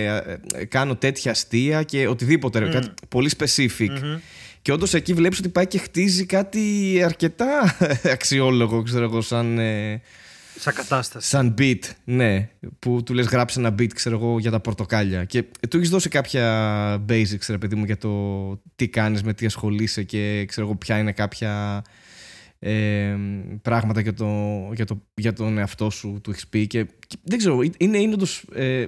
ε, ε, κάνω τέτοια αστεία και οτιδήποτε. ρε, Κάτι πολύ specific. Και όντως εκεί βλέπεις ότι πάει και χτίζει κάτι αρκετά αξιόλογο, ξέρω εγώ, σαν, ε, Σαν κατάσταση. σαν beat. Ναι, που του λες γράψε ένα beat, ξέρω εγώ, για τα πορτοκάλια. Και ε, του έχεις δώσει κάποια basics, ρε παιδί μου, για το τι κάνεις, με τι ασχολείσαι και ξέρω εγώ, ποια είναι κάποια ε, πράγματα για, το, για, το, για τον εαυτό σου του έχεις πει. Και, και δεν ξέρω, είναι, είναι όντως, ε,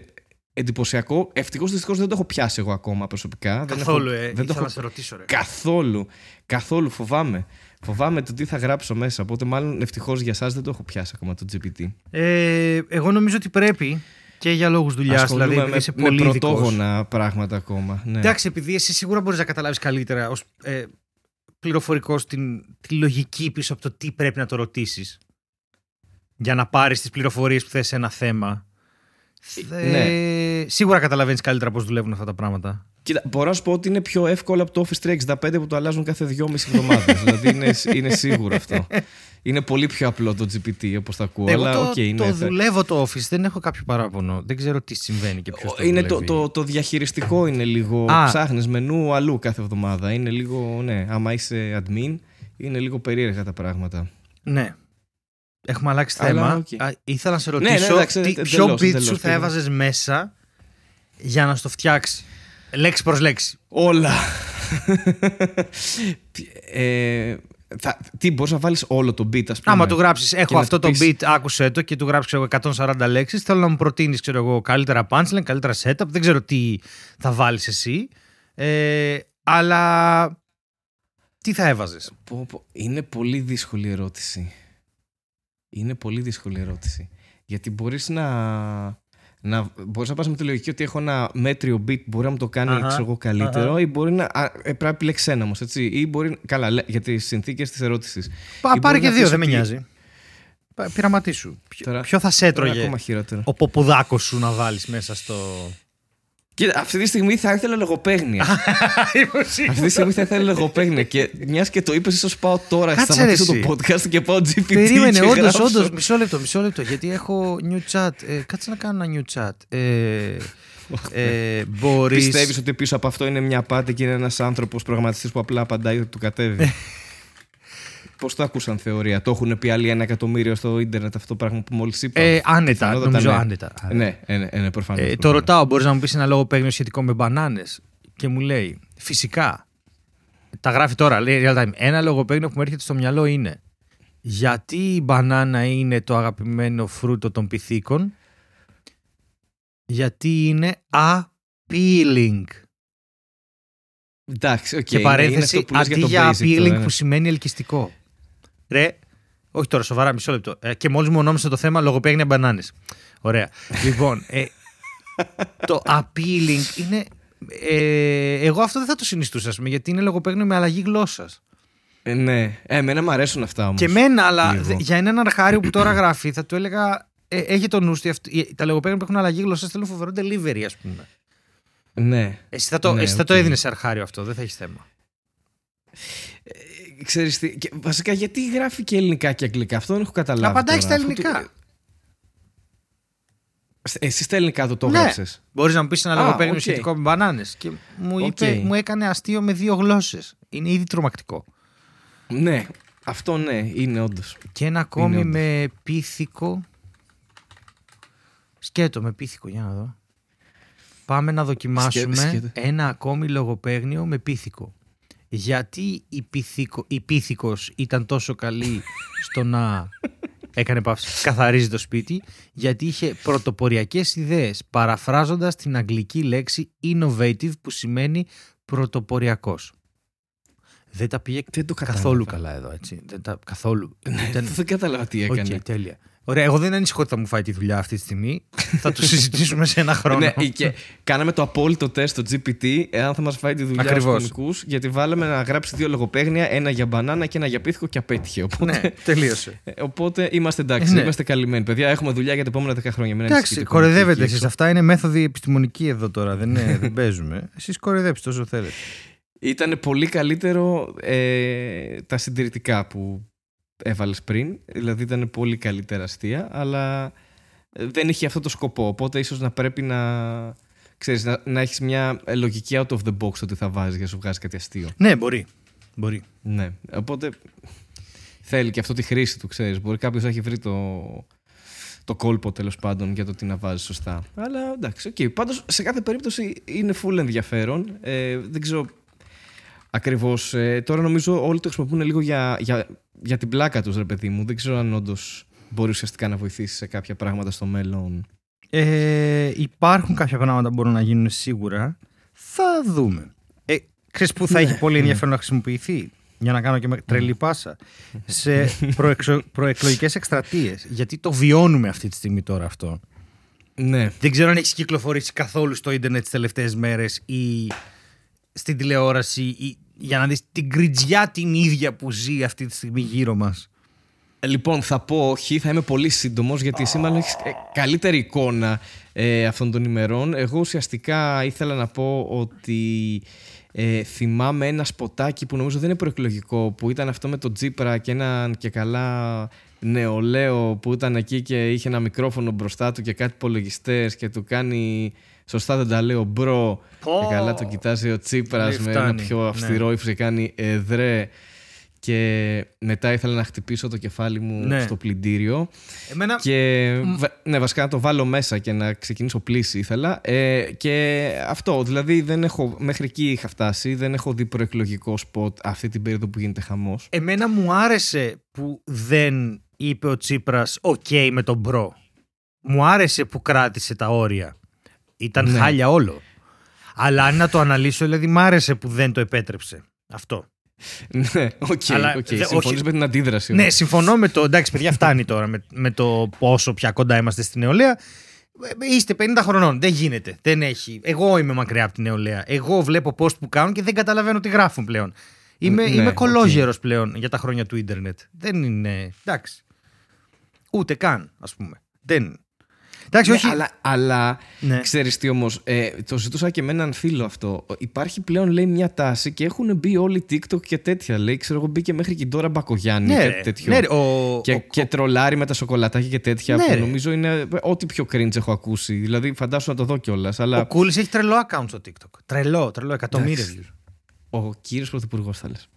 εντυπωσιακό. Ευτυχώς δυστυχώς δεν το έχω πιάσει εγώ ακόμα προσωπικά. Δεν Καθόλου, έχω- ε. δεν το ήθελα έχω να σε ρωτήσω, ρε. Καθόλου. Καθόλου φοβάμαι. Φοβάμαι το τι θα γράψω μέσα. Οπότε, μάλλον ευτυχώς για εσά δεν το έχω πιάσει ακόμα το GPT. Ε, εγώ νομίζω ότι πρέπει και για λόγους δουλειάς, Ασχολούμαι δηλαδή επειδή με, είσαι με πολύ ειδικός. πρωτόγωνα πράγματα ακόμα. Ναι. Εντάξει, επειδή εσύ σίγουρα μπορείς να καταλάβεις καλύτερα ως ε, πληροφορικός την, τη λογική πίσω από το τι πρέπει να το ρωτήσεις για να πάρεις τις πληροφορίες που θες σε ένα θέμα. Ε, ναι. Σίγουρα καταλαβαίνεις καλύτερα πώς δουλεύουν αυτά τα πράγματα. Κοίτα, μπορώ να σου πω ότι είναι πιο εύκολο από το Office 365 που το αλλάζουν κάθε δυόμιση εβδομάδες. δηλαδή είναι, είναι σίγουρο αυτό. Είναι πολύ πιο απλό το GPT όπως το ακούω. Εγώ αλλά το, οκ, είναι, το θα- δουλεύω το Office, δεν έχω κάποιο παράπονο. Δεν ξέρω τι συμβαίνει και ποιος το είναι το, δουλεύει. το, το διαχειριστικό είναι λίγο. Α. Ψάχνεις μενού αλλού κάθε εβδομάδα. Είναι λίγο. Ναι, άμα είσαι admin, είναι λίγο περίεργα τα πράγματα. Ναι. Έχουμε αλλάξει Αλλά, θέμα. οκ. Α, ήθελα να σε ναι, ρωτήσω εντάξει, τι, εντελώς, ποιο beat εντελώς, σου θα πήγα. έβαζες μέσα για να στο φτιάξεις. Λέξη προς λέξη; Όλα. ε, θα, τι, μπορείς να βάλεις όλο το beat, ας πούμε. Άμα του γράψεις, έχω να αυτό του το πεις- beat, άκουσε το και του γράψεις ξέρω, εγώ, 140 λέξεις. Θέλω να μου προτείνεις καλύτερα punchline, καλύτερα setup. Δεν ξέρω τι θα βάλεις εσύ. Ε, αλλά τι θα έβαζες; Πω, πω. Είναι πολύ δύσκολη ερώτηση. Είναι πολύ δύσκολη ερώτηση. Γιατί μπορείς να... να μπορείς να πας με τη λογική ότι έχω ένα μέτριο beat που μπορεί να μου το κάνει Αχα, ξέρω εγώ, καλύτερο αχα. ή μπορεί να... Α, ε, πρέπει να επιλέξεις ένα όμως, έτσι. Ή μπορεί... Καλά, λέ- για τις συνθήκες της ερώτησης. Πά, Ή πάρε μπορεί και να δύο, πεις δεν με ότι- νοιάζει. Πα- Πειραματίσου. Ποιο, Τώρα- ποιο θα σε Τώρα έτρωγε; ακόμα χειρότερο. ο ποπουδάκος σου να βάλεις μέσα στο. Κοίτα, αυτή τη στιγμή θα ήθελα λογοπαίγνια. αυτή τη στιγμή θα ήθελα λογοπαίγνια. Και μιας και το είπες, ίσως πάω τώρα, Κάτσε, σταματήσω ρε, το εσύ. podcast και πάω GPT. Περίμενε, και όντως, γράψω. όντως. Μισό λεπτό, μισό λεπτό. Γιατί έχω new chat. Ε, κάτσε να κάνω ένα new chat. Ε, ε, Μπορεί. Πιστεύεις ότι πίσω από αυτό είναι μια απάτη και είναι ένας άνθρωπος προγραμματιστή που απλά απαντάει ότι του κατέβει; Πώς το άκουσαν θεωρία, το έχουν πει άλλοι ένα εκατομμύριο στο ίντερνετ αυτό το πράγμα που μόλις είπα; Ε, άνετα, Πιθανότατα νομίζω ναι. άνετα. Ναι, ε, ναι, ε, ναι προφανώς. Ε, το ρωτάω, μπορείς να μου πεις ένα λόγο παίγνιο σχετικό με μπανάνες. Και μου λέει, φυσικά. Τα γράφει τώρα, λέει real time. Ένα λογοπαίγνιο που μου έρχεται στο μυαλό είναι γιατί η μπανάνα είναι το αγαπημένο φρούτο των πυθίκων; Γιατί είναι appealing. Εντάξει, οκ. και ναι, παρένθεση, είναι αυτό που λες αντί το για basic appealing τώρα, ναι. που σημαίνει ελκυστικό. Ρε, όχι τώρα, σοβαρά, μισό λεπτό. Ε, και μόλις μου ονόμασε το θέμα λογοπαίγνια μπανάνες. Ωραία. λοιπόν, ε, το appealing είναι. Ε, εγώ αυτό δεν θα το συνιστούσα, ας πούμε, γιατί είναι λογοπαίγνιο με αλλαγή γλώσσας. Ε, ναι, ε, εμένα μου αρέσουν αυτά όμως. Και εμένα, αλλά λίγο. δε- για έναν αρχάριο που τώρα γράφει, θα του έλεγα. Ε, έχει το νου σου, ότι αυτοί- τα λογοπαίγνια που έχουν αλλαγή γλώσσας θέλουν φοβερό delivery, ας πούμε. Ναι. Εσύ θα το, Ναι, εσύ θα το οκ. έδινες σε αρχάριο αυτό, δεν θα έχεις θέμα. Ε, Ξέρεις τι, και βασικά γιατί γράφει και ελληνικά και αγγλικά, αυτό δεν έχω καταλάβει. Απαντάει τώρα, στα αφού ελληνικά. το- Εσύ στα ελληνικά το, το Ναι. γράψες. Μπορείς να μου πεις ένα Α, λογοπαίγνιο οκ. σχετικό με μπανάνες. Και μου, είπε, Οκ. μου έκανε αστείο με δύο γλώσσες. Είναι ήδη τρομακτικό. Ναι, αυτό ναι, είναι όντως. Και ένα ακόμη όντως. με πίθηκο. Σκέτο με πίθηκο, για να δω. Πάμε να δοκιμάσουμε Σκέ- σκέτο. ένα ακόμη λογοπαίγνιο με πίθηκο. Γιατί η, πίθηκο, η πίθηκος ήταν τόσο καλή στο να έκανε παύση, καθαρίζει το σπίτι, γιατί είχε πρωτοποριακές ιδέες, παραφράζοντας την αγγλική λέξη innovative που σημαίνει πρωτοποριακός. Δεν τα πήγε Δεν το κατάλαβα. καθόλου καλά εδώ, έτσι. Δεν τα, καθόλου. Ήταν- Δεν κατάλαβα τι έκανε. Οκ, τέλεια. Ωραία, εγώ δεν ανησυχώ ότι θα μου φάει τη δουλειά αυτή τη στιγμή. θα το συζητήσουμε σε ένα χρόνο. ναι, και κάναμε το απόλυτο τεστ στο GPT εάν θα μας φάει τη δουλειά Ακριβώς. στους κομικούς, γιατί βάλαμε να γράψει δύο λογοπαίγνια, ένα για μπανάνα και ένα για πίθηκο και απέτυχε. Οπότε, ναι, τελείωσε. ε, οπότε είμαστε εντάξει, Ε, ναι. είμαστε καλυμμένοι. Παιδιά, έχουμε δουλειά για τα επόμενα 10 χρόνια. Μην Εντάξει, ανησυχείτε, κοροϊδεύετε κομικοί εσείς. έξω. Αυτά είναι μέθοδοι επιστημονικοί εδώ τώρα. Δεν, είναι, δεν παίζουμε. Εσείς κοροϊδέψτε όσο θέλετε. Ήταν πολύ καλύτερο ε, τα συντηρητικά που έβαλες πριν. Δηλαδή ήταν πολύ καλύτερα αστεία, αλλά ε, δεν είχε αυτό το σκοπό. Οπότε ίσως να πρέπει να. Ξέρεις, να, να έχεις μια ε, λογική out of the box ότι θα βάζεις για να σου βγάζει κάτι αστείο. Ναι, μπορεί. Μπορεί. Ναι. Οπότε θέλει και αυτό τη χρήση του, ξέρεις. Μπορεί κάποιος να έχει βρει το, το κόλπο τέλος πάντων για το τι να βάζεις σωστά. Αλλά εντάξει, οκ. Πάντως σε κάθε περίπτωση είναι full ενδιαφέρον. Ε, δεν ξέρω ακριβώς. Ε, τώρα νομίζω όλοι το χρησιμοποιούν λίγο για, για, για την πλάκα τους, ρε παιδί μου. Δεν ξέρω αν όντως μπορεί ουσιαστικά να βοηθήσει σε κάποια πράγματα στο μέλλον. Ε, υπάρχουν κάποια πράγματα που μπορούν να γίνουν σίγουρα. Θα δούμε. Ε, ξέρεις που θα Ναι. έχει πολύ ενδιαφέρον να χρησιμοποιηθεί; Για να κάνω και με τρελή πάσα σε προεξο, προεκλογικές εκστρατείες γιατί το βιώνουμε αυτή τη στιγμή τώρα αυτό Ναι. δεν ξέρω αν έχεις κυκλοφορήσει καθόλου στο ίντερνετ τις τελευταίες μέρες ή στην τηλεόραση ή, για να δεις την κριτζιά την ίδια που ζει αυτή τη στιγμή γύρω μας Λοιπόν, θα πω όχι, θα είμαι πολύ σύντομος γιατί εσύ μάλλον έχει καλύτερη εικόνα ε, αυτών των ημερών. Εγώ ουσιαστικά ήθελα να πω ότι ε, θυμάμαι ένα σποτάκι που νομίζω δεν είναι προεκλογικό, που ήταν αυτό με τον Τζίπρα και έναν και καλά νεολαίο που ήταν εκεί και είχε ένα μικρόφωνο μπροστά του και κάτι υπολογιστές και του κάνει. Σωστά δεν τα λέω, μπρο. Πω. Και καλά τον κοιτάζει ο Τσίπρας Ναι, με ένα φτάνει. πιο αυστηρό ύφος και κάνει έντρε. Και μετά ήθελα να χτυπήσω το κεφάλι μου Ναι. στο πλυντήριο. Εμένα Και βα- ναι, βασικά να το βάλω μέσα και να ξεκινήσω πλύση ήθελα. Ε, και αυτό, δηλαδή δεν έχω, μέχρι εκεί είχα φτάσει. Δεν έχω δει προεκλογικό σποτ αυτή την περίοδο που γίνεται χαμός. Εμένα μου άρεσε που δεν είπε ο Τσίπρας «οκ» με τον μπρο. Μου άρεσε που κράτησε τα όρια. Ήταν Ναι. χάλια όλο. Αλλά αν να το αναλύσω, δηλαδή μ' άρεσε που δεν το επέτρεψε. Αυτό. ναι, οκ, Αλλά οκ. δε- Συμφωνείς όχι- με την αντίδραση. Ναι, όμως. συμφωνώ με το. Εντάξει, παιδιά, φτάνει τώρα με, με το πόσο πια κοντά είμαστε στην νεολαία. Ε, Είστε 50 χρονών. Δεν γίνεται. Δεν έχει. Εγώ είμαι μακριά από την νεολαία. Εγώ βλέπω post που κάνουν και δεν καταλαβαίνω τι γράφουν πλέον. Είμαι, Ναι, είμαι οκ. κωλόγερος πλέον για τα χρόνια του ίντερνετ. Δεν είναι. Εντάξει. Ούτε καν, ας πούμε. Δεν. Εντάξει, Ναι, όχι. αλλά, αλλά Ναι. ξέρεις τι όμως, ε, το ζητούσα και με έναν φίλο αυτό. Υπάρχει πλέον λέει μια τάση και έχουν μπει όλοι TikTok και τέτοια. Λέει, ξέρω εγώ μπήκε μέχρι και η Ντόρα Μπακογιάννη Ναι, κάτι ρε. τέτοιο. Ναι, ρε, ο, και, ο- και τρολάρει με τα σοκολατάκια και τέτοια Ναι, που ρε. νομίζω είναι ό,τι πιο cringe έχω ακούσει. Δηλαδή φαντάσου να το δω κιόλας. Αλλά ο Κούλης έχει τρελό account στο TikTok. Τρελό, τρελό, εκατομμύρια Εντάξει. views. ο κύριος Πρωθυπουργός θα λες.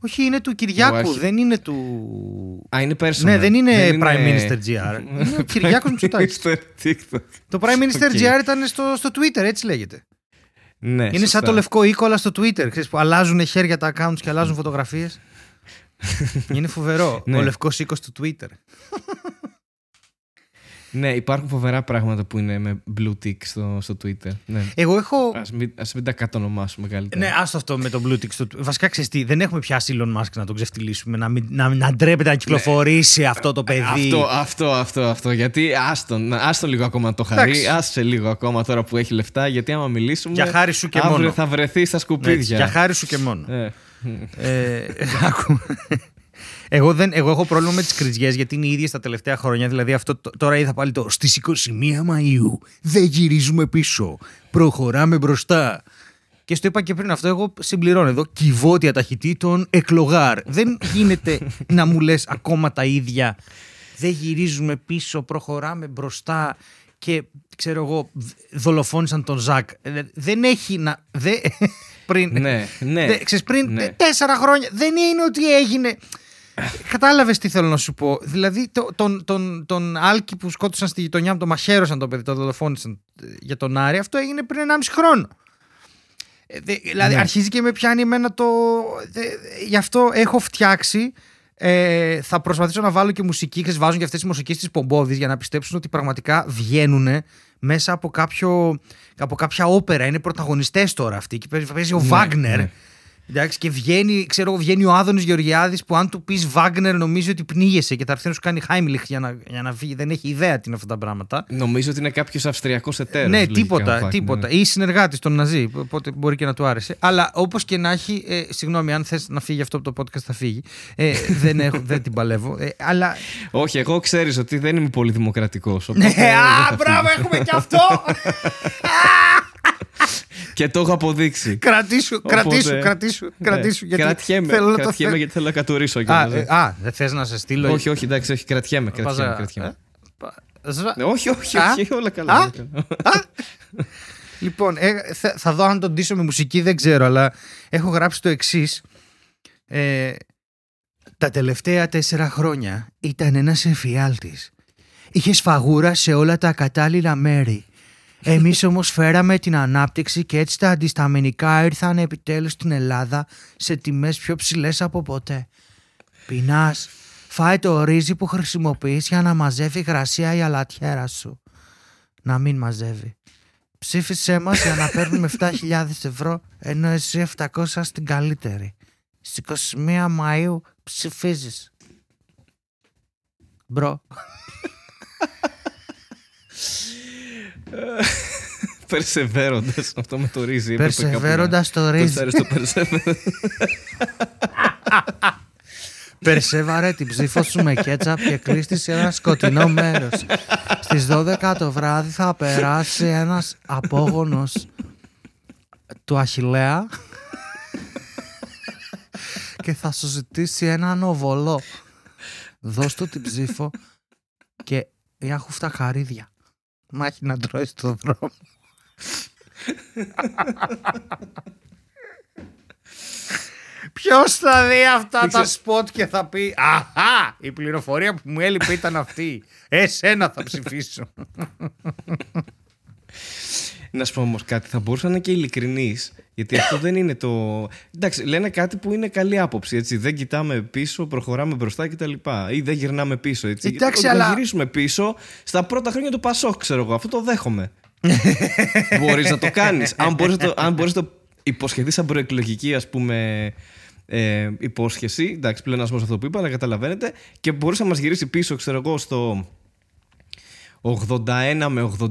Όχι, είναι του Κυριάκου, αρχι- δεν είναι του. Α, είναι personal. Ναι, δεν είναι Prime Minister GR. είναι ο Κυριάκος Μητσοτάκης. Στο TikTok. Το Prime Minister Οκ. GR ήταν στο, στο Twitter, έτσι λέγεται. Ναι, Είναι σωστά. σαν το λευκό οίκο, αλλά στο Twitter. Ξέρεις, που αλλάζουν χέρια τα accounts και αλλάζουν φωτογραφίες. Είναι φοβερό. Ναι. Ο λευκός οίκος του Twitter. Ναι, υπάρχουν φοβερά πράγματα που είναι με blue tick στο, στο Twitter. Ναι. Εγώ έχω. Ας, μην, ας μην τα κατονομάσουμε καλύτερα. Ναι, άστο αυτό με το blue tick στο Twitter. Βασικά ξέρεις τι, δεν έχουμε πιάσει Elon Musk να τον ξεφτυλίσουμε, να, μην, να, να ντρέπεται να κυκλοφορήσει αυτό το παιδί. Ναι. Αυτό, αυτό, αυτό, αυτό. Γιατί άστον, άστον λίγο ακόμα να το χαρεί. Εντάξει. Άσε λίγο ακόμα τώρα που έχει λεφτά. Γιατί άμα μιλήσουμε. Για χάρη σου και αύριο μόνο. θα βρεθεί στα Έτσι, σκουπίδια. για χάρη σου και μόνο. Ε, Ε, άκου. Εγώ, δεν, εγώ έχω πρόβλημα με τις κριτζιέ γιατί είναι οι ίδιες τα τελευταία χρόνια. Δηλαδή, αυτό το- τώρα είδα πάλι το στις 21 Μαου. Δεν γυρίζουμε πίσω. Προχωράμε μπροστά. Και στο είπα και πριν αυτό, εγώ συμπληρώνω εδώ κυβότια ταχυτήτων εκλογάρ. Δεν γίνεται να μου λες ακόμα τα ίδια. Δεν γυρίζουμε πίσω, προχωράμε μπροστά και ξέρω εγώ, δολοφόνησαν τον Ζακ. Ε, Δεν έχει να. Δεν, πριν, ναι, ναι. Δε- ξέρεις, πριν Ναι. τε- τέσσερα χρόνια δεν είναι ότι έγινε. Κατάλαβες τι θέλω να σου πω. Δηλαδή, το, τον, τον, τον Άλκη που σκότωσαν στη γειτονιά μου, το μαχαίρωσαν το παιδί, το δολοφόνησαν ε, για τον Άρη, αυτό έγινε πριν 1,5 χρόνο. Ε, δε- δηλαδή, Ναι. αρχίζει και με πιάνει εμένα το. δε- γι' αυτό έχω φτιάξει. Ε, θα προσπαθήσω να βάλω και μουσική. Ξέρεις, βάζουν και αυτές τις μουσικές της Πομπόδης για να πιστέψουν ότι πραγματικά βγαίνουν μέσα από, κάποιο, από κάποια όπερα. Είναι πρωταγωνιστές τώρα αυτοί. Και παίζει, παίζει ο Ναι, Βάγνερ. ναι. Εντάξει, και βγαίνει, ξέρω, εγώ, βγαίνει ο Άδωνης Γεωργιάδης που αν του πεις Βάγκνερ νομίζει ότι πνίγεσαι και θα έρθει να σου κάνει Χάιμλιχ για να, για να φύγει. Δεν έχει ιδέα τι είναι αυτά τα πράγματα. Νομίζω ότι είναι κάποιος Αυστριακός εταίρος. ναι, τίποτα. τίποτα. Ή συνεργάτης των Ναζί. Οπότε μπορεί και να του άρεσε. Αλλά όπως και να έχει. Ε, συγγνώμη, αν θες να φύγει αυτό από το podcast, θα φύγει. Ε, δεν, έχω, δεν την παλεύω. Ε, αλλά... Όχι, εγώ ξέρεις ότι δεν είμαι πολύ δημοκρατικός. Ναι, α, μπράβο, έχουμε και αυτό! και το έχω αποδείξει. Κρατήσου, Οπότε... κρατήσου, κρατήσου. Ναι. κρατήσου γιατί κρατιέμαι, θέλω να το κρατιέμαι θε- γιατί θέλω να κατουρίσω. Α, κιόλας, ε, ε. α, δεν θες να σε στείλω. όχι, όχι, εντάξει, όχι, κρατιέμαι. κρατιέμαι, Βάζα- κρατιέμαι. ε, πα- σβα- Ναι, όχι, όχι, Α. όχι, όλα καλά. Α. όλα καλά. Λοιπόν, ε, θα, θα δω αν τον ντύσω με μουσική, δεν ξέρω, αλλά έχω γράψει το εξής. Ε, τα τελευταία τέσσερα χρόνια ήταν ένας εφιάλτης. Είχες σφαγούρα σε όλα τα κατάλληλα μέρη. Εμείς όμως φέραμε την ανάπτυξη και έτσι τα αντισταμινικά ήρθαν επιτέλους στην Ελλάδα σε τιμές πιο ψηλές από ποτέ. Πεινάς, φάε το ρύζι που χρησιμοποιείς για να μαζεύει γρασία η αλατιέρα σου. Να μην μαζεύει. Ψήφισέ μας για να παίρνουμε 7.000 ευρώ ενώ εσύ 700 στην καλύτερη. Στις 21 Μαΐου ψηφίζεις. Μπρο. Περσεβέροντας αυτό με το ρύζι. έπρεπε κάπου να- Περσεβέροντας το Το ρύζι. ξέρεις το περσεβέροντα. Περσέβαρε την ψήφο σου με κέτσαπ και κλείστη σε ένα σκοτεινό μέρος. Στις 12 το βράδυ θα περάσει ένας απόγονος του Αχιλέα και θα σου ζητήσει έναν οβολό. Δώσ' του την ψήφο και για χούφτα χαρίδια. Μα έχει να τρώεις στο δρόμο. Ποιος θα δει αυτά τα Ήξερες- σποτ και θα πει Αχά, η πληροφορία που μου έλειπε ήταν αυτή. Εσένα θα ψηφίσω. Να σου πω όμως κάτι, θα μπορούσα να είναι και ειλικρινής. Γιατί αυτό δεν είναι το. Εντάξει, λένε κάτι που είναι καλή άποψη. Έτσι. Δεν κοιτάμε πίσω, προχωράμε μπροστά κτλ. Ή δεν γυρνάμε πίσω. Έτσι. Εντάξει, Όταν αλλά- γυρίσουμε πίσω, στα πρώτα χρόνια του Πασόκ, ξέρω εγώ. Αυτό το δέχομαι. μπορείς να το κάνεις. αν μπορείς να το, αν μπορείς να το υποσχεθείς σαν προεκλογική, ας πούμε. Ε, υπόσχεση, εντάξει, πλεονασμός αυτό που είπα, αλλά καταλαβαίνετε, και μπορούσε να μας γυρίσεις πίσω, ξέρω εγώ, στο 81 με 86,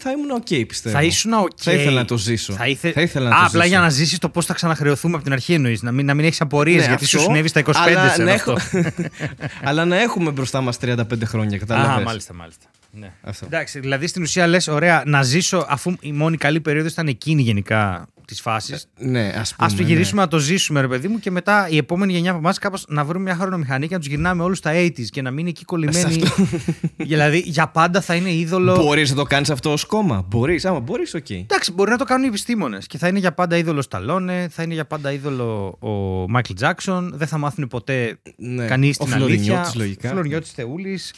θα ήμουν οκ, πιστεύω. θα ήσουν οκ. Θα ήθελα να το ζήσω. Θα, ήθε... Θα ήθελα να Α, το απλά ζήσω. για να ζήσεις το πώς θα ξαναχρεωθούμε από την αρχή εννοείς. Να μην, να μην έχεις απορίες Ναι, γιατί σου αυτό, συνέβη στα 25 αλλά σε να αυτό. έχω- αλλά να έχουμε μπροστά μας 35 χρόνια, Α, κατάλαβε. μάλιστα, μάλιστα. Ναι. Αυτό. Εντάξει, δηλαδή στην ουσία λες, ωραία, να ζήσω αφού η μόνη καλή περίοδος ήταν εκείνη γενικά τη φάση. Ναι, ας πούμε. Ας το γυρίσουμε να το ζήσουμε, ρε παιδί μου, και μετά η επόμενη γενιά από εμάς κάπως να βρούμε μια χρονομηχανή και να τους γυρνάμε όλους στα 80s και να μείνει εκεί κολλημένοι. δηλαδή για πάντα θα είναι είδωλο. Ναι. Μπορείς να το κάνεις αυτό ως κόμμα. Μπορείς, άμα μπορείς, οκ. Εντάξει, μπορεί να το κάνουν οι επιστήμονες και θα είναι για πάντα είδωλο Σταλόνε, θα είναι για πάντα είδωλο ο Μάικλ Τζάξον. Δεν θα μάθουν ποτέ Ναι. κανείς Ο την αλήθεια. Φλωρινιώτης, λογικά. Ο Φλωρινιώτης Θεούλης.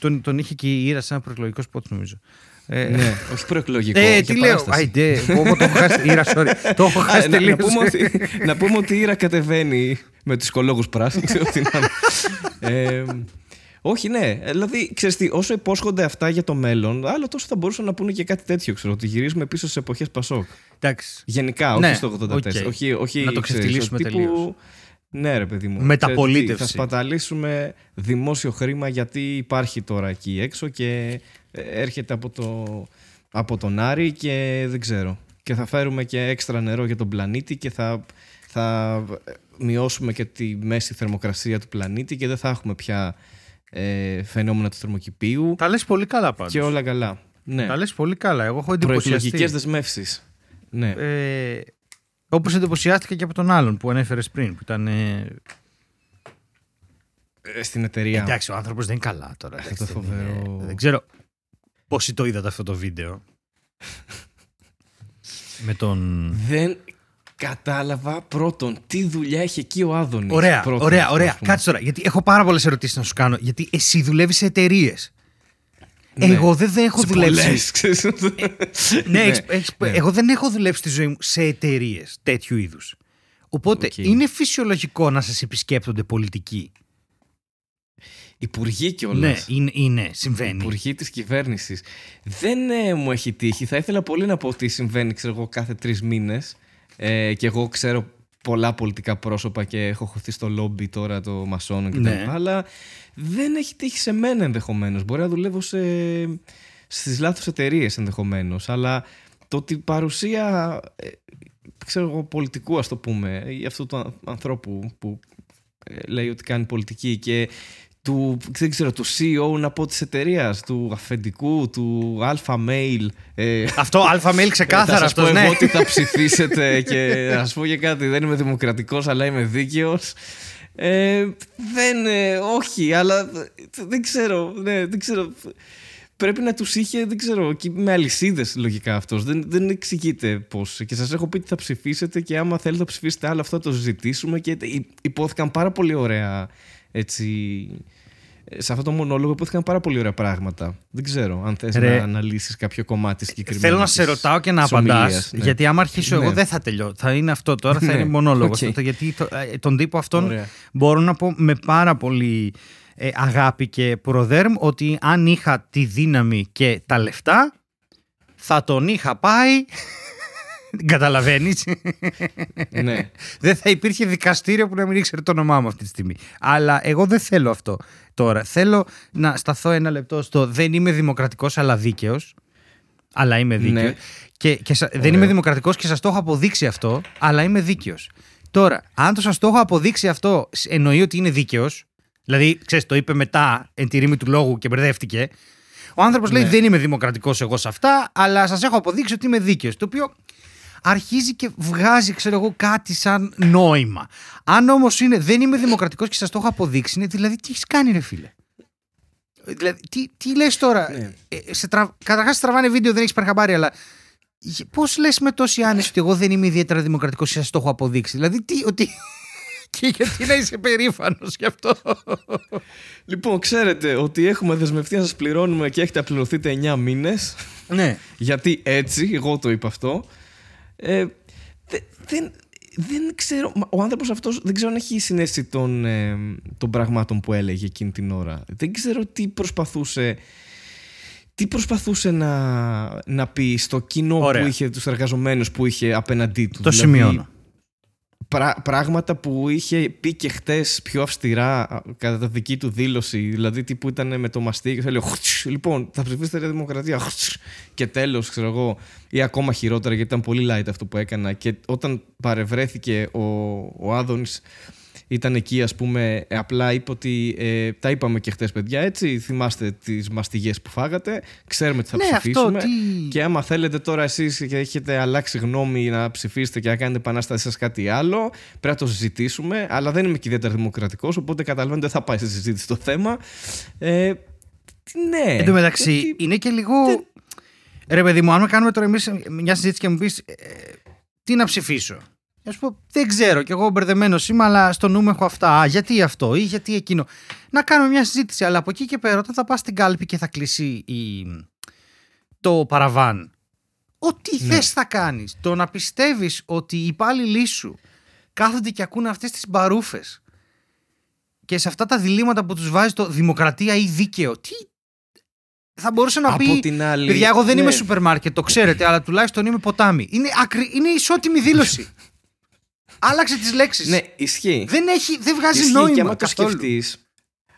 Τον, τον είχε και η Ήρα σε ένα προεκλογικό σπότ, νομίζω. Ε, ναι, όχι προεκλογικό. ε, για τι λέω. παράσταση. Αϊντε, πω, πω, το έχω χάσει. Ήρα, sorry. Το έχω Α, χάσει να, να, τελείως. πούμε ότι, να πούμε ότι η Ήρα κατεβαίνει με τους οικολόγους πράσινους. ξέρω τι να είναι. ε, όχι, ναι. Δηλαδή, ξέρεις τι, όσο υπόσχονται αυτά για το μέλλον, άλλο τόσο θα μπορούσαν να πούνε και κάτι τέτοιο. Ξέρω, ότι γυρίζουμε πίσω σε εποχές Πασόκ. Εντάξει. Γενικά, όχι Ναι, στο 84. οκ. Όχι, όχι, Να το ξέρεις, ξεφτιλίσουμε τύπου- τελείως. Ναι, ρε παιδί μου. Μεταπολίτευση. Ξέρεις τι, Θα σπαταλήσουμε δημόσιο χρήμα γιατί υπάρχει τώρα εκεί έξω και ε, έρχεται από, το, από τον Άρη και δεν ξέρω. Και θα φέρουμε και έξτρα νερό για τον πλανήτη και θα, θα μειώσουμε και τη μέση θερμοκρασία του πλανήτη και δεν θα έχουμε πια ε, φαινόμενα του θερμοκηπίου Τα λες πολύ καλά πάντως. και όλα καλά. Ναι. Τα λες πολύ καλά. Εγώ έχω εντυπωσιαστεί. Προεκλογικές δεσμεύσεις. Ναι. Ε, όπως εντυπωσιάστηκα και από τον άλλον που ανέφερες πριν, που ήταν... ε, Ε, Στην εταιρεία. Εντάξει, ο άνθρωπος δεν είναι καλά τώρα. Αυτό εντάξει, το δεν είναι- φοβερό. Δεν ξέρω πόσοι το είδατε αυτό το βίντεο; Με τον... Δεν κατάλαβα πρώτον τι δουλειά έχει εκεί ο Άδωνης. Ωραία, Πρώτον, ωραία, ας ωραία. πούμε. Κάτσε τώρα, γιατί έχω πάρα πολλές ερωτήσεις να σου κάνω. Γιατί εσύ δουλεύεις σε εταιρείες. Ναι. Εγώ δεν, δεν έχω Σε δουλέψει. πολλές, ξέρεις. Ναι, έχεις- έχεις- ναι. εγώ δεν έχω δουλέψει στη ζωή μου σε εταιρείες τέτοιου είδους. Οπότε Οκ. είναι φυσιολογικό να σας επισκέπτονται πολιτικοί. Υπουργοί κιόλας. Ναι, είναι, είναι, συμβαίνει. Υπουργοί της κυβέρνησης. Δεν ε, μου έχει τύχει. Θα ήθελα πολύ να πω ότι συμβαίνει, ξέρω εγώ, κάθε τρεις μήνες. Ε, και εγώ ξέρω πολλά πολιτικά πρόσωπα και έχω χωθεί στο λόμπι τώρα το μασόνο και Ναι. τα λοιπά, αλλά δεν έχει τύχει σε μένα ενδεχομένως. Μπορεί να δουλεύω σε, στις λάθος εταιρείες ενδεχομένως, αλλά το ότι η παρουσία ε, ξέρω εγώ, πολιτικού ας το πούμε ή αυτού του αν- ανθρώπου που ε, λέει ότι κάνει πολιτική και του, δεν ξέρω, του CEO να πω της εταιρείας, του αφεντικού, του alpha mail. Ε, Αυτό αλφα mail ξεκάθαρα θα σας αυτός. πω Ναι. εγώ τι θα ψηφίσετε και να σας πω για κάτι, δεν είμαι δημοκρατικός αλλά είμαι δίκαιος. Ε, δεν, ε, όχι, αλλά ε, δεν ξέρω, ναι, δεν ξέρω. Πρέπει να τους είχε, δεν ξέρω, και με αλυσίδες λογικά αυτός. Δεν, δεν εξηγείται πώς. Και σας έχω πει τι θα ψηφίσετε και άμα θέλετε να ψηφίσετε άλλο αυτό θα το συζητήσουμε και υ- υπόθηκαν πάρα πολύ ωραία έτσι, σε αυτό το μονόλογο ειπώθηκαν πάρα πολύ ωραία πράγματα. Δεν ξέρω αν θες Ρε. να αναλύσεις κάποιο κομμάτι συγκεκριμένο. Θέλω να σε της- ρωτάω και να της απαντάς. ομιλίας, ναι. Γιατί άμα αρχίσω εγώ Ναι. δεν θα τελειώσω. Θα είναι αυτό τώρα, θα Ναι, είναι μονόλογος. οκ. Γιατί το- ε, τον τύπο αυτόν Ωραία. μπορώ να πω με πάρα πολύ ε, αγάπη και Proderm ότι αν είχα τη δύναμη και τα λεφτά θα τον είχα πάει. Καταλαβαίνεις. ναι. δεν θα υπήρχε δικαστήριο που να μην ήξερε το όνομά μου αυτή τη στιγμή. Αλλά εγώ δεν θέλω αυτό τώρα. Θέλω να σταθώ ένα λεπτό στο δεν είμαι δημοκρατικός αλλά δίκαιος. Αλλά είμαι δίκαιος. Ναι. Και, και σα- δεν Ωραίο. είμαι δημοκρατικός και σας το έχω αποδείξει αυτό, αλλά είμαι δίκαιος. Τώρα, αν το σας το έχω αποδείξει αυτό, σ- εννοεί ότι είναι δίκαιος, δηλαδή, ξέρεις, το είπε μετά εν τη ρήμη του λόγου και μπερδεύτηκε, ο άνθρωπος λέει Ναι. δεν είμαι δημοκρατικός εγώ σε αυτά, αλλά σας έχω αποδείξει ότι είμαι δίκαιος. Το οποίο αρχίζει και βγάζει, ξέρω εγώ, κάτι σαν νόημα. Αν όμως είναι δεν είμαι δημοκρατικός και σας το έχω αποδείξει, είναι δηλαδή τι έχεις κάνει ρε φίλε; Δηλαδή, τι, τι λες τώρα; Ναι. Ε, σε τρα... Καταρχάς σε τραβάνε βίντεο, δεν έχεις πάρει χαμπάρι, αλλά Πώς λες με τόση άνεση ότι εγώ δεν είμαι ιδιαίτερα δημοκρατικός και σας το έχω αποδείξει; Δηλαδή, τι, ότι. και γιατί να είσαι περήφανος γι' αυτό; Λοιπόν, ξέρετε ότι έχουμε δεσμευτεί να σας πληρώνουμε και έχετε απληρωθείτε 9 μήνες. ναι. Γιατί έτσι, εγώ το είπα αυτό. Ε, δε- δεν, δεν ξέρω. μα Ο άνθρωπος αυτός δεν ξέρω αν έχει συνέστηση των, ε, των πραγμάτων που έλεγε εκείνη την ώρα. Δεν ξέρω τι προσπαθούσε. Τι προσπαθούσε να, να πει στο κοινό Ωραία. που είχε, τους εργαζομένους που είχε απέναντί του. Το Δηλαδή, σημειώνω. Πρά- πράγματα που είχε πει και χτες πιο αυστηρά α, κατά τα δική του δήλωση. Δηλαδή, τι που ήταν με το μαστί και θα λέει «Χουτς, Λοιπόν, θα ψηφίσετε Νέα Δημοκρατία. χουτς». Και τέλος, ξέρω εγώ, ή ακόμα χειρότερα, γιατί ήταν πολύ light αυτό που έκανα. Και όταν παρευρέθηκε ο, ο Άδωνης ήταν εκεί, ας πούμε, ε, απλά είπε ότι ε, τα είπαμε και χτες παιδιά, έτσι. Θυμάστε τις μαστιγές που φάγατε. Ξέρουμε τι θα Ναι, αυτό ψηφίσουμε. τι- Και άμα θέλετε τώρα εσείς και έχετε αλλάξει γνώμη να ψηφίσετε και να κάνετε επανάσταση σας κάτι άλλο, πρέπει να το συζητήσουμε. Αλλά δεν είμαι και ιδιαίτερα δημοκρατικός, οπότε καταλαβαίνετε δεν θα πάει σε συζήτηση το θέμα. Ε, ναι. Εν τω μεταξύ, Γιατί- είναι και λίγο. Ρε παιδί μου, αν κάνουμε τώρα εμείς μια συζήτηση και μου πεις τι να ψηφίσω; Να σου πω, δεν ξέρω, κι εγώ μπερδεμένος είμαι, αλλά στο νου μου έχω αυτά. Α, γιατί αυτό ή γιατί εκείνο. Να κάνουμε μια συζήτηση, αλλά από εκεί και πέρα, όταν θα πας στην κάλπη και θα κλείσει η... το παραβάν, ό,τι Ναι. θες θα κάνεις. Το να πιστεύεις ότι οι υπάλληλοι σου κάθονται και ακούνε αυτές τις μπαρούφες και σε αυτά τα διλήμματα που τους βάζει το δημοκρατία ή δίκαιο. Τι. Θα μπορούσε να Από πει. την άλλη, Παιδιά, εγώ δεν ναι. είμαι σούπερ μάρκετ, το ξέρετε, αλλά τουλάχιστον είμαι ποτάμι. Είναι, ακρι... είναι ισότιμη δήλωση. Άλλαξε τις λέξεις. Ναι, ισχύει. Δεν, έχει, δεν βγάζει Ισχύει νόημα. και άμα το καθόλου. σκεφτείς,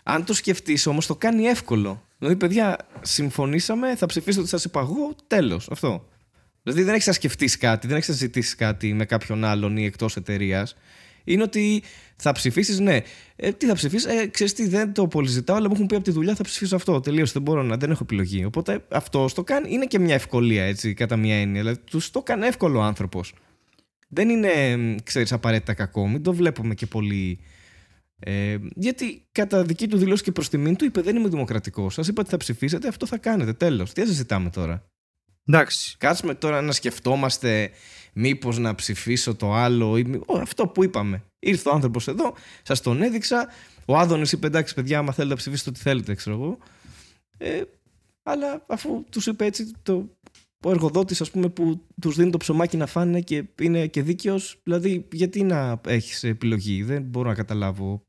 αν το σκεφτείς όμως, το κάνει εύκολο. Δηλαδή, παιδιά, συμφωνήσαμε, θα ψηφίσετε ότι σας είπα εγώ, τέλος. Αυτό. Δηλαδή, δεν έχεις να σκεφτείς κάτι, δεν έχεις να ζητήσεις κάτι με κάποιον άλλον ή εκτός εταιρείας. Είναι ότι θα ψηφίσεις, ναι. Ε, τι θα ψηφίσεις, ε, ξέρεις τι, δεν το πολύ ζητάω, αλλά μου έχουν πει από τη δουλειά θα ψηφίσω αυτό. Τελείωσε, δεν μπορώ να, δεν έχω επιλογή. Οπότε αυτός το κάνει, είναι και μια ευκολία έτσι, κατά μια έννοια. Δηλαδή, τους το κάνει εύκολο ο άνθρωπος. Δεν είναι, ξέρεις, απαραίτητα κακό. Μην το βλέπουμε και πολύ ε, γιατί κατά δική του δηλώση και προς τιμήν του είπε: Δεν είμαι δημοκρατικός. Σας είπα ότι θα ψηφίσετε, αυτό θα κάνετε. Τέλος. Τι συζητάμε τώρα; Εντάξει. Κάτσουμε τώρα να σκεφτόμαστε μήπως να ψηφίσω το άλλο ή μη- Ω, αυτό που είπαμε. Ήρθε ο άνθρωπος εδώ, σας τον έδειξα. Ο Άδωνης είπε: Εντάξει, παιδιά, άμα θέλετε να ψηφίσετε ό,τι θέλετε, ξέρω εγώ. Ε, αλλά αφού τους είπε έτσι, το, ο εργοδότης, ας πούμε, που τους δίνει το ψωμάκι να φάνε και είναι και δίκαιος, δηλαδή, γιατί να έχεις επιλογή; Δεν μπορώ να καταλάβω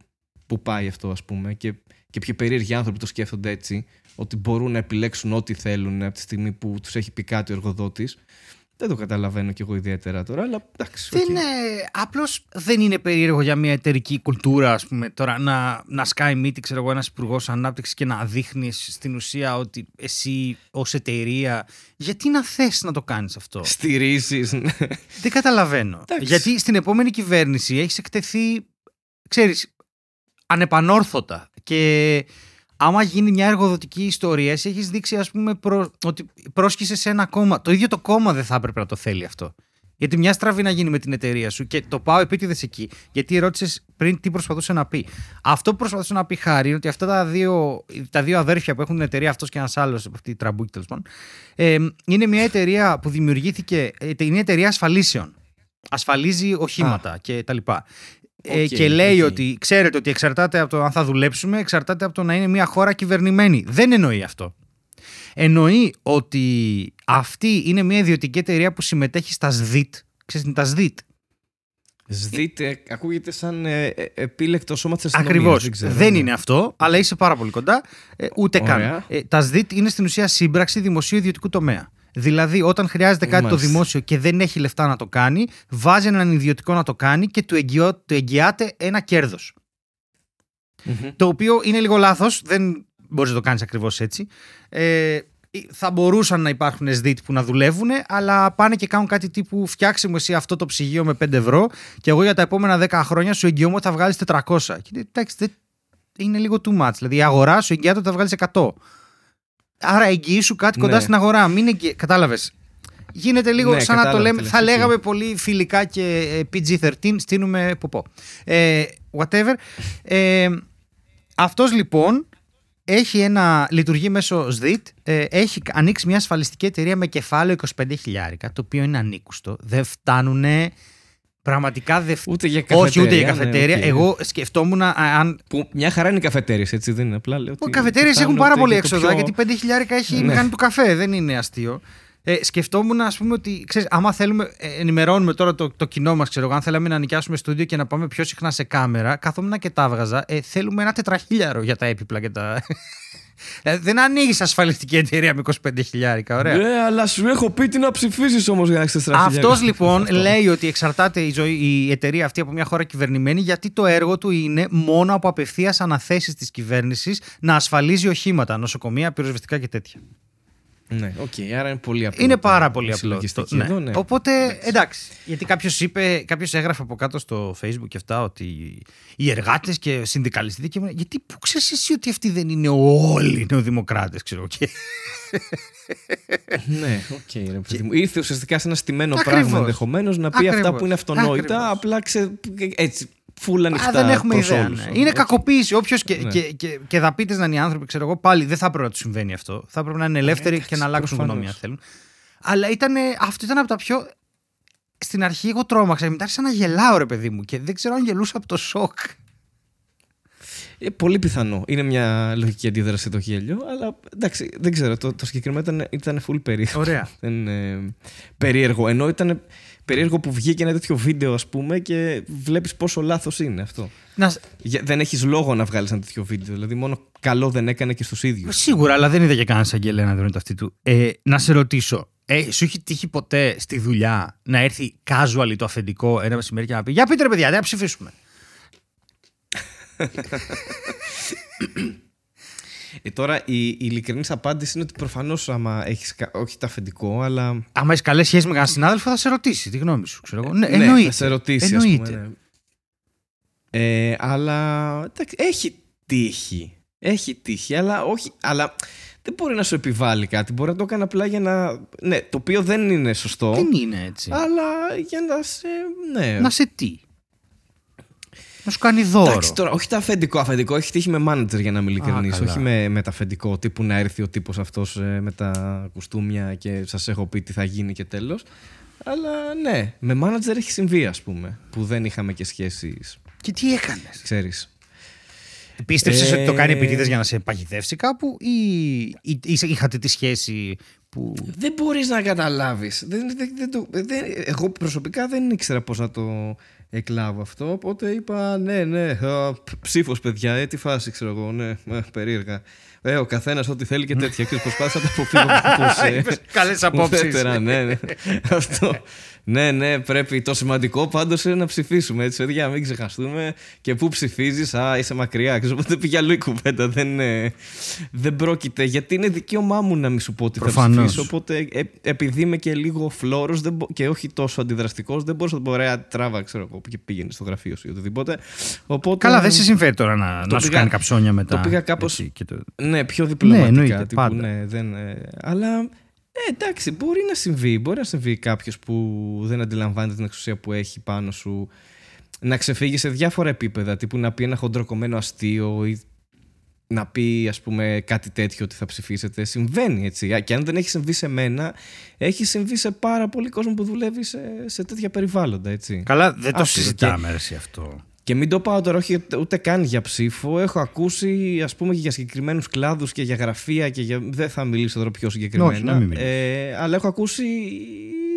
πού πάει αυτό, ας πούμε. Και, και ποιοι περίεργοι άνθρωποι το σκέφτονται έτσι, ότι μπορούν να επιλέξουν ό,τι θέλουν από τη στιγμή που τους έχει πει κάτι ο εργοδότης. Δεν το καταλαβαίνω κι εγώ ιδιαίτερα τώρα, αλλά εντάξει. Δεν οκ. είναι, απλώς δεν είναι περίεργο για μια εταιρική κουλτούρα, ας πούμε, τώρα να, να σκάει μύτη, ξέρω εγώ, ένας υπουργός ανάπτυξης και να δείχνεις στην ουσία ότι εσύ ως εταιρεία, γιατί να θες να το κάνεις αυτό; Στηρίζεις, ναι. Δεν καταλαβαίνω. Εντάξει. Γιατί στην επόμενη κυβέρνηση έχεις εκτεθεί, ξέρεις, ανεπανόρθωτα. Και άμα γίνει μια εργοδοτική ιστορία, εσύ έχεις δείξει, ας πούμε, προ... ότι πρόσκεισαι σε ένα κόμμα. Το ίδιο το κόμμα δεν θα έπρεπε να το θέλει αυτό. Γιατί μια στραβή να γίνει με την εταιρεία σου και το πάω επίτηδες εκεί. Γιατί ρώτησες πριν τι προσπαθούσε να πει. Αυτό που προσπαθούσε να πει χάρη είναι ότι αυτά τα δύο, τα δύο αδέρφια που έχουν την εταιρεία, αυτός και ένας άλλος, αυτοί οι τραμπούκοι τέλος πάντων, ε, είναι μια εταιρεία που δημιουργήθηκε. ε, Είναι εταιρεία ασφαλίσεων. Ασφαλίζει οχήματα και τα λοιπά. Ε, Οκ, και λέει οκ. ότι ξέρετε ότι εξαρτάται από το αν θα δουλέψουμε, εξαρτάται από το να είναι μια χώρα κυβερνημένη. Δεν εννοεί αυτό. Εννοεί ότι αυτή είναι μια ιδιωτική εταιρεία που συμμετέχει στα ΣΔΙΤ. Ξέρεις τι είναι τα ΣΔΙΤ; Σδείτε, ακούγεται σαν ε, ε, επίλεκτο σώμα της αστυνομίας. Ακριβώς. Δεν, ξέρω, Δεν ναι. είναι αυτό, αλλά είσαι πάρα πολύ κοντά. Ε, ούτε Ωραία. καν. Ε, τα ΣΔΙΤ είναι στην ουσία σύμπραξη δημοσίου ιδιωτικού τομέα. Δηλαδή, όταν χρειάζεται κάτι το Μάλιστα. δημόσιο και δεν έχει λεφτά να το κάνει, βάζει έναν ιδιωτικό να το κάνει και του, εγγυώ, του εγγυάται ένα κέρδος. Μμμ. Το οποίο είναι λίγο λάθος, δεν μπορείς να το κάνεις ακριβώς έτσι. Ε, θα μπορούσαν να υπάρχουν ΣΔΙΤ που να δουλεύουν, αλλά πάνε και κάνουν κάτι τύπου φτιάξε μου εσύ αυτό το ψυγείο με 5 ευρώ και εγώ για τα επόμενα 10 χρόνια σου εγγυώμαι ότι θα βγάλεις 400. Και είναι, εντάξει, δεν- είναι λίγο too much. Δηλαδή η αγορά σου εγγυάται ότι θα βγάλεις 100. Άρα εγγυήσου κάτι κοντά Ναι. στην αγορά. Μην εγγυ... Κατάλαβες. Γίνεται λίγο Ναι, σαν να το κατάλαβα λέμε. τι λες, Θα οκ. λέγαμε πολύ φιλικά και ε, PG-13, στήνουμε ποπό. Ε, whatever. Ε, αυτός λοιπόν έχει ένα, λειτουργεί μέσω ΣΔΙΤ, ε, έχει ανοίξει μια ασφαλιστική εταιρεία με κεφάλαιο 25 χιλιάρικα, το οποίο είναι ανήκουστο. Δεν φτάνουν πραγματικά δεν φτάνουν. Ούτε για καφετέρια. Όχι, ούτε για ναι, καφετέρια. οκ. Εγώ σκεφτόμουν α, αν. Που μια χαρά είναι οι καφετέριες, έτσι δεν είναι. Απλά λέω. Οι ότι καφετέριες φτάνουν έχουν πάρα ούτε πολύ για το έξοδα, πιο- γιατί 5 χιλιάρικα έχει η Ναι. μηχανή του καφέ. Δεν είναι αστείο. Ε, σκεφτόμουν, ας πούμε, ότι ξέρεις, άμα θέλουμε, ε, ενημερώνουμε τώρα το, το κοινό μας, ξέρω εγώ, αν θέλαμε να νοικιάσουμε στούντιο και να πάμε πιο συχνά σε κάμερα, καθόμουν και τα έβγαζα. Ε, θέλουμε ένα τετραχίλιαρο για τα έπιπλα και τα. Ε, δεν ανοίγεις ασφαλιστική εταιρεία με 25 χιλιάρικα, ωραία. Ναι, αλλά σου έχω πει τι να ψηφίσεις όμως για να έχεις 4 Αυτός λοιπόν λέει ότι εξαρτάται η, ζωή, η εταιρεία αυτή από μια χώρα κυβερνημένη γιατί το έργο του είναι μόνο από απευθείας αναθέσεις της κυβέρνησης να ασφαλίζει οχήματα, νοσοκομεία, πυροσβεστικά και τέτοια. Ναι, οκ, άρα είναι πολύ απλό. Είναι το- πάρα η πολύ απλό. συλλογιστική αυτό, ναι. εδώ, ναι. Οπότε εντάξει. Γιατί κάποιος είπε, κάποιος έγραφε από κάτω στο Facebook και αυτά ότι οι εργάτες και συνδικαλιστές. Και... μου- Γιατί πού ξέρεις εσύ ότι αυτοί δεν είναι όλοι νεοδημοκράτες, ξέρω και. Ναι, οκ, ρε παιδί μου. Ήρθε ουσιαστικά σε ένα στημένο Ακριβώς. πράγμα ενδεχομένως να πει αυτά Ακριβώς. που είναι αυτονόητα, Ακριβώς. απλά ξε... έτσι, φούλα Α, ανοιχτά δεν έχουμε προς ιδέα. όλους. ναι. Είναι Οκ. κακοποίηση. Όποιος και, Ναι. και, και, και δαπίτες να είναι οι άνθρωποι, ξέρω εγώ, πάλι δεν θα έπρεπε να τους συμβαίνει αυτό. Θα έπρεπε να είναι ελεύθεροι εντάξει, και να αλλάξουν προφανώς. γνώμη αν θέλουν. Αλλά ήταν, αυτό ήταν από τα πιο. Στην αρχή εγώ τρόμαξα. Μετά άρχισα να γελάω, ρε παιδί μου. Και δεν ξέρω αν γελούσα από το σοκ. Ε, πολύ πιθανό. Είναι μια λογική αντίδραση το γέλιο, αλλά εντάξει, δεν ξέρω. Το, το συγκεκριμένο ήταν, ήταν full περίεργο. Ωραία. Δεν είναι περίεργο. Ενώ ήταν περίεργο που βγήκε ένα τέτοιο βίντεο, ας πούμε, και βλέπεις πόσο λάθος είναι αυτό. Να, Για- Δεν έχεις λόγο να βγάλεις ένα τέτοιο βίντεο. Δηλαδή, μόνο καλό δεν έκανε και στους ίδιους. Σίγουρα, αλλά δεν είδα και κανένα αγγελέα να δίνει το αυτή του. Ε, να σε ρωτήσω, ε, σου έχει τύχει ποτέ στη δουλειά να έρθει casual το αφεντικό ένα μεσημέρι και να πει Για πείτε ρε παιδιά, δεν θα ψηφίσουμε. Ε, τώρα η, η ειλικρινής απάντηση είναι ότι προφανώς άμα έχεις. Όχι το αφεντικό, αλλά. Άμα έχεις καλές σχέσεις με κανέναν συνάδελφο, θα σε ρωτήσει τη γνώμη σου. Ξέρω εγώ. Ναι, Ναι, εννοείται. θα σε ρωτήσει, ας εννοείται. πούμε. ναι. Ε, αλλά εντάξει, έχει τύχει. Έχει τύχει, αλλά όχι. Αλλά δεν μπορεί να σου επιβάλλει κάτι. Μπορεί να το κάνει απλά για να. Ναι, το οποίο δεν είναι σωστό. Δεν είναι έτσι. Αλλά για να σε. Ναι. Να σε τι; Να σου κάνει δώρο. Εντάξει, τώρα, όχι το αφεντικό. Αφεντικό έχει τύχει με μάνατζερ για να είμαι ειλικρινής. καλά. Όχι με, με το αφεντικό τύπου να έρθει ο τύπος αυτός με τα κουστούμια και σας έχω πει τι θα γίνει και τέλος. Αλλά ναι, με μάνατζερ έχει συμβεί, ας πούμε. Που δεν είχαμε και σχέσεις. Και τι έκανες; Ξέρεις. Πίστεψε Ε, ότι το κάνει επίτηδε για να σε παγιδεύσει κάπου ή, ή, ή είχατε τη σχέση που... Δεν μπορείς να καταλάβεις. Δεν, δεν, δεν, το- δεν- εγώ προσωπικά δεν ήξερα πώς να το εκλάβω αυτό. Οπότε είπα ναι, ναι, α, ψήφος παιδιά, ε, τι φάση ξέρω εγώ, ναι, ε, περίεργα. Ε, ο καθένας ό,τι θέλει και τέτοια. Και προσπάθησα να τα αποφύγω πώς, ε, Είπες καλές απόψεις. ουδέτερα, ναι, ναι. Αυτό. Ναι, ναι, πρέπει. Το σημαντικό πάντως είναι να ψηφίσουμε. Έτσι, για να μην ξεχαστούμε. Και πού ψηφίζεις, Α, είσαι μακριά. Ξέρω, οπότε πήγε αλλού η κουβέντα. Δεν, ε, δεν πρόκειται. Γιατί είναι δικαίωμά μου να μην σου πω ότι θα Προφανώς. ψηφίσω. Οπότε ε, επειδή είμαι και λίγο φλόρος και όχι τόσο αντιδραστικός, δεν μπορούσα να πω ωραία τράβα, ξέρω εγώ, και πήγαινε στο γραφείο σου ή οτιδήποτε. Οπότε, Καλά, δεν σε συμφέρει τώρα να, Το να σου πήγα- κάνει καψόνια μετά. το πήγα κάπως- έτσι, και το- Ναι, πιο διπλωματικά. εννοείται, τύπου, πάντα. ναι, δεν, ε, αλλά ε, εντάξει, μπορεί να συμβεί. Μπορεί να συμβεί κάποιος που δεν αντιλαμβάνεται την εξουσία που έχει πάνω σου να ξεφύγει σε διάφορα επίπεδα. Τύπου να πει ένα χοντροκομμένο αστείο ή να πει ας πούμε κάτι τέτοιο ότι θα ψηφίσετε. Συμβαίνει έτσι. Α, Και αν δεν έχει συμβεί σε μένα, έχει συμβεί σε πάρα πολύ κόσμο που δουλεύει σε, σε τέτοια περιβάλλοντα. Έτσι. Καλά, δεν το Άκουσα συζητάμε ρε, εσύ αυτό. Και μην το πάω τώρα όχι ούτε καν για ψήφο. Έχω ακούσει ας πούμε και για συγκεκριμένους κλάδους και για γραφεία και για... δεν θα μιλήσω τώρα πιο συγκεκριμένα. Όχι, να μην μιλήσεις. ε, αλλά έχω ακούσει εκ, ε, ε,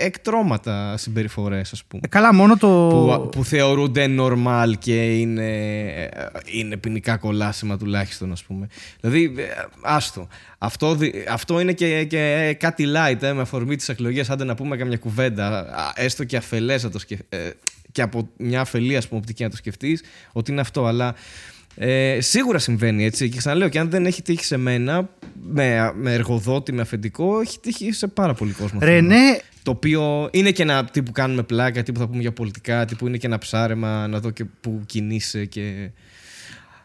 εκτρώματα συμπεριφορές ας πούμε. Ε, καλά, μόνο το. Που, που θεωρούνται normal και είναι, ε, είναι ποινικά κολάσιμα τουλάχιστον ας πούμε. Δηλαδή, ε, άστο. Αυτό, δι- αυτό είναι και, και κάτι light ε, με αφορμή τις εκλογές, άντε να πούμε καμιά κουβέντα, α, έστω και αφελές να το σκεφ- ε, και από μια αφελή ας πούμε οπτική να το σκεφτείς, ότι είναι αυτό, αλλά ε, σίγουρα συμβαίνει έτσι και ξαναλέω και αν δεν έχει τύχει σε μένα με, με εργοδότη, με αφεντικό έχει τύχει σε πάρα πολύ κόσμο Ρε, θέλω. ναι, Το οποίο είναι και ένα τύπου κάνουμε πλάκα, τύπου θα πούμε για πολιτικά, τύπου είναι και ένα ψάρεμα να δω και που κινείσαι και...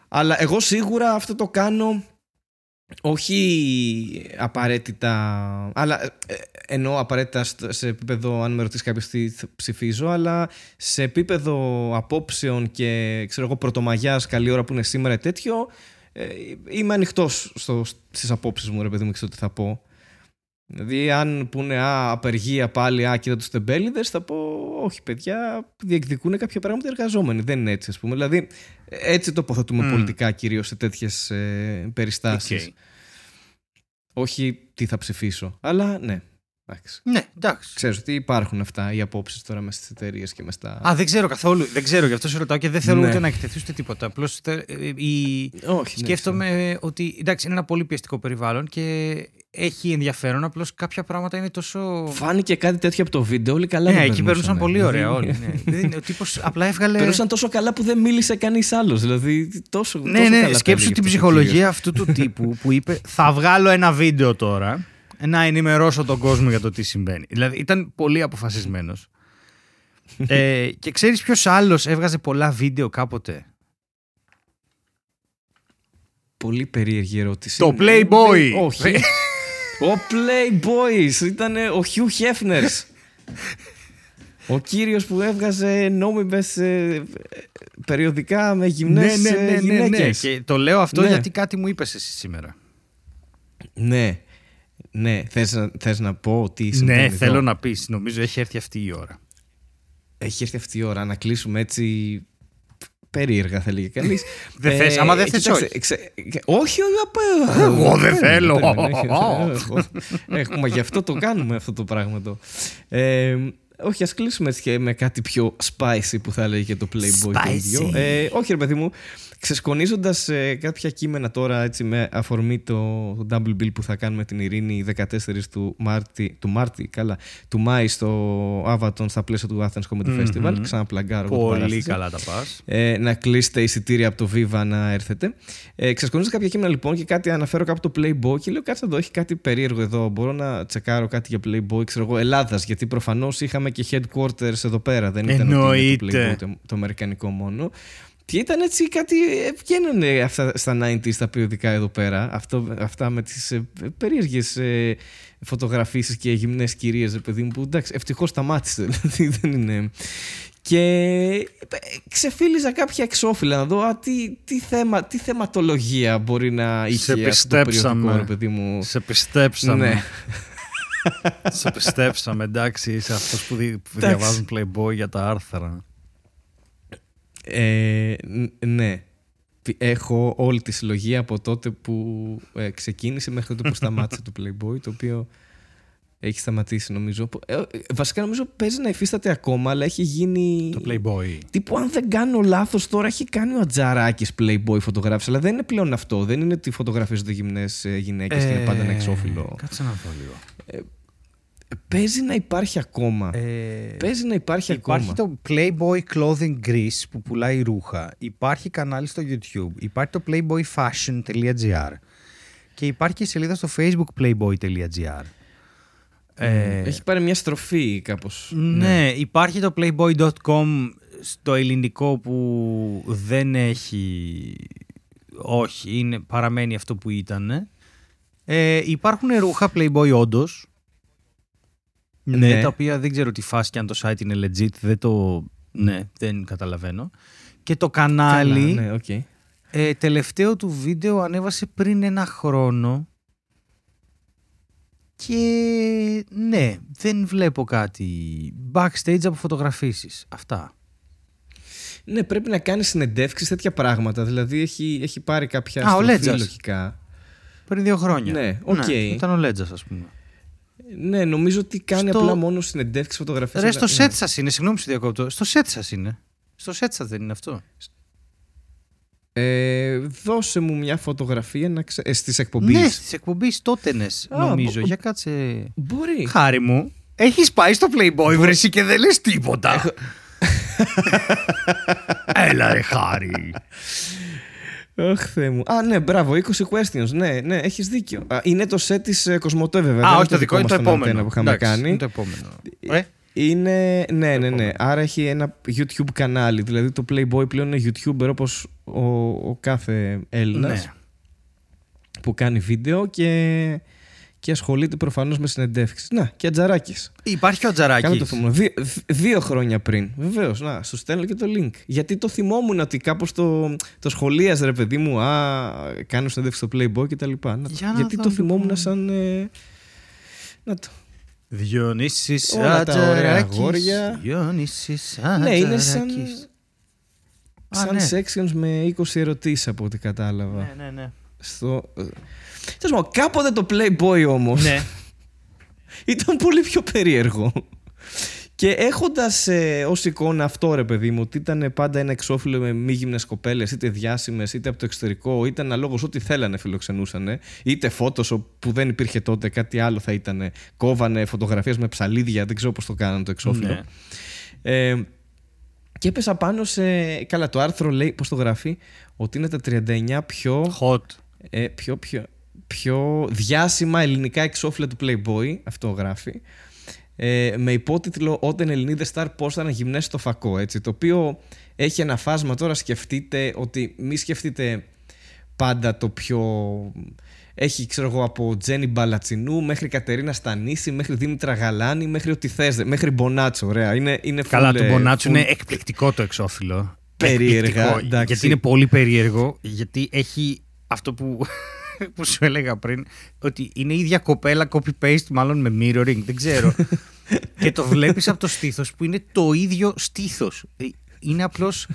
Αλλά εγώ σίγουρα αυτό το κάνω όχι απαραίτητα, αλλά ε, εννοώ απαραίτητα στο- σε επίπεδο αν με ρωτήσει κάποιος τι θα ψηφίζω, αλλά σε επίπεδο απόψεων και ξέρω εγώ πρωτομαγιάς, καλή ώρα που είναι σήμερα ή τέτοιο, ε, είμαι ανοιχτός στις απόψεις μου ρε παιδί μου και στο τι θα πω. Δηλαδή, αν πούνε Α, απεργία πάλι, Α, κοίτα τους τεμπέληδες, θα πω Όχι, παιδιά, διεκδικούν κάποια πράγματα οι εργαζόμενοι. Δεν είναι έτσι, ας πούμε. Δηλαδή, έτσι τοποθετούμε Μμ. πολιτικά κυρίως σε τέτοιες περιστάσεις. Οκ. Όχι τι θα ψηφίσω. Αλλά ναι. Εντάξει. ναι, εντάξει. Ξέρω ότι υπάρχουν αυτά οι απόψεις τώρα μες στις εταιρείες και μες στα. Α, δεν ξέρω καθόλου. Δεν ξέρω, γι' αυτό σε ρωτάω και δεν θέλω Ναι. ούτε να εκτεθείς ούτε τίποτα. Απλώς η... Όχι, ναι, σκέφτομαι ότι εντάξει, είναι ένα πολύ πιεστικό περιβάλλον και έχει ενδιαφέρον. Απλώς κάποια πράγματα είναι τόσο. Φάνηκε κάτι τέτοιο από το βίντεο. Όλοι καλά Ναι, το εκεί περνούσαν περνούσαν, πολύ δηλαδή. ωραία όλοι. Ναι. Δεν είναι- Ο τύπος απλά έβγαλε. Περνούσαν τόσο καλά που δεν μίλησε κανείς άλλος. Δηλαδή, τόσο, Ναι, τόσο ναι, καλά τα σκέψου έλεγε την αυτός ο ψυχολογία κύριος. αυτού του τύπου που είπε Θα βγάλω ένα βίντεο τώρα να ενημερώσω τον κόσμο για το τι συμβαίνει. Δηλαδή ήταν πολύ αποφασισμένος. ε, και ξέρεις ποιος άλλος έβγαζε πολλά βίντεο κάποτε; Πολύ περίεργη ερώτηση. Το Ναι, Playboy. ναι, Όχι. ο Playboys ήταν ο Hugh Hefner. ο κύριος που έβγαζε νόμιμες ε, περιοδικά με γυμνές ναι, ναι, ναι, ε, ναι, ναι. γυναίκες. Και το λέω αυτό Ναι. γιατί κάτι μου είπες εσύ σήμερα. Ναι. Ναι, θες, να- θες να πω τι συμβαίνει Ναι, εδώ; θέλω να πεις. Νομίζω έχει έρθει αυτή η ώρα. Έχει έρθει αυτή η ώρα να κλείσουμε έτσι περίεργα θα έλεγε κανείς. Δεν θες, άμα δεν θες, κοιτάξτε, όχι. ξε- όχι, όχι, απ- Εγώ δεν θέλω. Έχουμε γι' αυτό το κάνουμε αυτό το πράγμα το. Ε, όχι, ας κλείσουμε έτσι και με κάτι πιο spicy που θα έλεγε και το Playboy το Spicy. ίδιο. Ε, όχι ρε παιδί μου, ξεσκονίζοντας ε, κάποια κείμενα τώρα έτσι με αφορμή το, το double bill που θα κάνουμε την Ειρήνη 14 του Μάρτη, του Μάρτη, καλά, του Μάη στο Avaton στα πλαίσια του Athens Comedy Μμμ. Festival. Ξαναπλαγκάρω εγώ την Πολύ παράσταση καλά τα πας. ε, να κλείσετε εισιτήρια από το Viva να έρθετε. Ε, ξεσκονίζω κάποια κείμενα λοιπόν και κάτι αναφέρω κάπου το Playboy και λέω κάτσε εδώ, έχει κάτι περίεργο εδώ. Μπορώ να τσεκάρω κάτι για Playboy, ξέρω εγώ, Ελλάδας. Γιατί προφανώς είχαμε και headquarters εδώ πέρα. Δεν ήταν ότι είναι Εννοείται. το Playboy το, το αμερικανικό μόνο. Και ήταν έτσι κάτι. ε, Βγαίνανε αυτά στα 90s τα περιοδικά εδώ πέρα. Αυτό, αυτά με τις ε, περίεργες ε, φωτογραφίσεις και γυμνές κυρίες, παιδί μου, που εντάξει, ευτυχώς σταμάτησε. Δηλαδή δεν είναι. Και ε, ξεφύλιζα κάποια εξώφυλλα να δω α, τι, τι, θέμα, τι θεματολογία μπορεί να είχε Σε αυτό το πιστέψαμε. περιοδικό, ρε παιδί μου. Σε πιστέψαμε. Ναι. Σε πιστέψαμε, εντάξει, είσαι αυτός που, δι- που Εντάξει. διαβάζουν Playboy για τα άρθρα. Ε, ν- ναι. έχω όλη τη συλλογή από τότε που ε, ξεκίνησε μέχρι τότε που σταμάτησε το Playboy, το οποίο έχει σταματήσει νομίζω. Ε, ε, βασικά νομίζω παίζει να υφίσταται ακόμα, αλλά έχει γίνει. Το Playboy. Τύπου αν δεν κάνω λάθος, τώρα έχει κάνει ο Ατζαράκης Playboy φωτογράφηση. Αλλά δεν είναι πλέον αυτό. Δεν είναι ότι φωτογραφίζονται γυμνές γυναίκες και είναι πάντα ένα εξώφυλλο. Κάτσε να δω λίγο. Παίζει να υπάρχει ακόμα. Ε, Παίζει να υπάρχει, Υπάρχει ακόμα. το Playboy Clothing Greece που πουλάει ρούχα. Υπάρχει κανάλι στο YouTube. Υπάρχει το playboyfashion.gr και υπάρχει και σελίδα στο facebook playboy.gr. Ε, Έχει πάρει μια στροφή κάπως. ναι, υπάρχει το playboy.com στο ελληνικό που δεν έχει... Όχι, είναι, παραμένει αυτό που ήταν. Ε, υπάρχουν ρούχα Playboy όντως. Ναι. Ναι. τα οποία δεν ξέρω τι φάση και αν το site είναι legit. Δεν το... Ναι, δεν καταλαβαίνω. Και το κανάλι, Καλά, ναι, οκ. ε, τελευταίο του βίντεο ανέβασε πριν ένα χρόνο. Και ναι, δεν βλέπω κάτι backstage από φωτογραφίσεις. Αυτά. Ναι, πρέπει να κάνεις συνεντεύξεις τέτοια πράγματα. Δηλαδή έχει, έχει πάρει κάποια Α, ο στροφή Λέτζας. λογικά. Πριν δύο χρόνια. Ναι, οκ. ήταν ο Λέτζας ας πούμε. Ναι, νομίζω ότι κάνει Στο- απλά μόνο συνεντεύξεις φωτογραφίες. Ρε, στο set σας είναι, συγγνώμη που σε διακόπτω. Στο set σας είναι. Στο set σας δεν είναι αυτό. Ε, δώσε μου μια φωτογραφία να ξε... ε, στις εκπομπές. Ναι, στις εκπομπές τότενες Α, νομίζω. μπο- Για κάτσε. Μπορεί. Χάρη μου, έχεις πάει στο Playboy βρεσί και δεν λες τίποτα. Έλα ρε χάρη. Αχ, Θεέ μου. Α, ναι, μπράβο, 20 questions. Ναι, ναι, έχεις δίκιο. Α, είναι το set της ε, Κοσμοτέ, βέβαια. δεν Α, είναι όχι το δικό, είναι μας το τον αντένα επόμενο. που είχαμε Εντάξει, κάνει. Είναι το επόμενο. Ε, Είναι, ναι, ναι, ναι. επόμενο. Άρα έχει ένα YouTube κανάλι. Δηλαδή το Playboy πλέον είναι YouTuber όπως ο, ο κάθε Έλληνας ναι. που κάνει βίντεο και, και ασχολείται προφανώς με συνεντεύξεις. Να, και Ατζαράκης. Υπάρχει και ο Κάνε το Τζαράκης. θυμόμουν. Δύο, δύο χρόνια πριν. Βεβαίως. Να, σου στέλνω και το link. Γιατί το θυμόμουν ότι κάπως το, το σχολίαζε, ρε παιδί μου. Α, κάνω συνέντευξη στο Playboy κτλ. Να το- Για να γιατί δω, το θυμόμουν λοιπόν. σαν. ε, να το. Διονύσης Όλα τα ωραία Ατζαράκης. αγόρια. Διονύσης Ναι, είναι σαν, Ατζαράκης. Α, σαν ναι. sections με 20 ερωτήσεις από ό,τι κατάλαβα. Ναι, ναι, ναι. Στο, ε, τέλος πάντων, κάποτε το Playboy όμως Ναι. ήταν πολύ πιο περίεργο. Και έχοντας ε, ως εικόνα αυτό, ρε παιδί μου, ότι ήταν πάντα ένα εξώφυλλο με μη γυμνε κοπέλες, είτε διάσημες, είτε από το εξωτερικό, είτε αναλόγως ό,τι θέλανε φιλοξενούσαν, είτε Photoshop που δεν υπήρχε τότε, κάτι άλλο θα ήταν. Κόβανε φωτογραφίες με ψαλίδια, δεν ξέρω πώς το κάνανε το εξώφυλλο. Ναι. Ε, και έπεσα πάνω σε. Καλά, το άρθρο λέει, πώς το γράφει, ότι είναι τα 39 πιο Hot. ε, πιο, πιο, πιο διάσημα ελληνικά εξώφυλλα του Playboy, αυτό γράφει, ε, με υπότιτλο «Όταν Ελληνίδες Star πώς θα αναγυμνέσει στο φακό», έτσι, το οποίο έχει ένα φάσμα τώρα σκεφτείτε ότι μη σκεφτείτε πάντα το πιο... Έχει, ξέρω εγώ, από Τζένι Μπαλατσινού μέχρι Κατερίνα Στανίση, μέχρι Δήμητρα Γαλάνη, μέχρι ό,τι θες. Μέχρι Μπονάτσο, ωραία. Είναι, είναι Καλά, full, το ε, Μπονάτσο full- είναι εκπληκτικό το εξώφυλλο. Περίεργα, Εκπληκτικό, εντάξει. Γιατί είναι πολύ περίεργο, γιατί έχει αυτό που, που σου έλεγα πριν, ότι είναι η ίδια κοπέλα copy-paste, μάλλον με mirroring, δεν ξέρω. και το βλέπεις από το στήθος που είναι το ίδιο στήθος. Ε, Είναι απλώς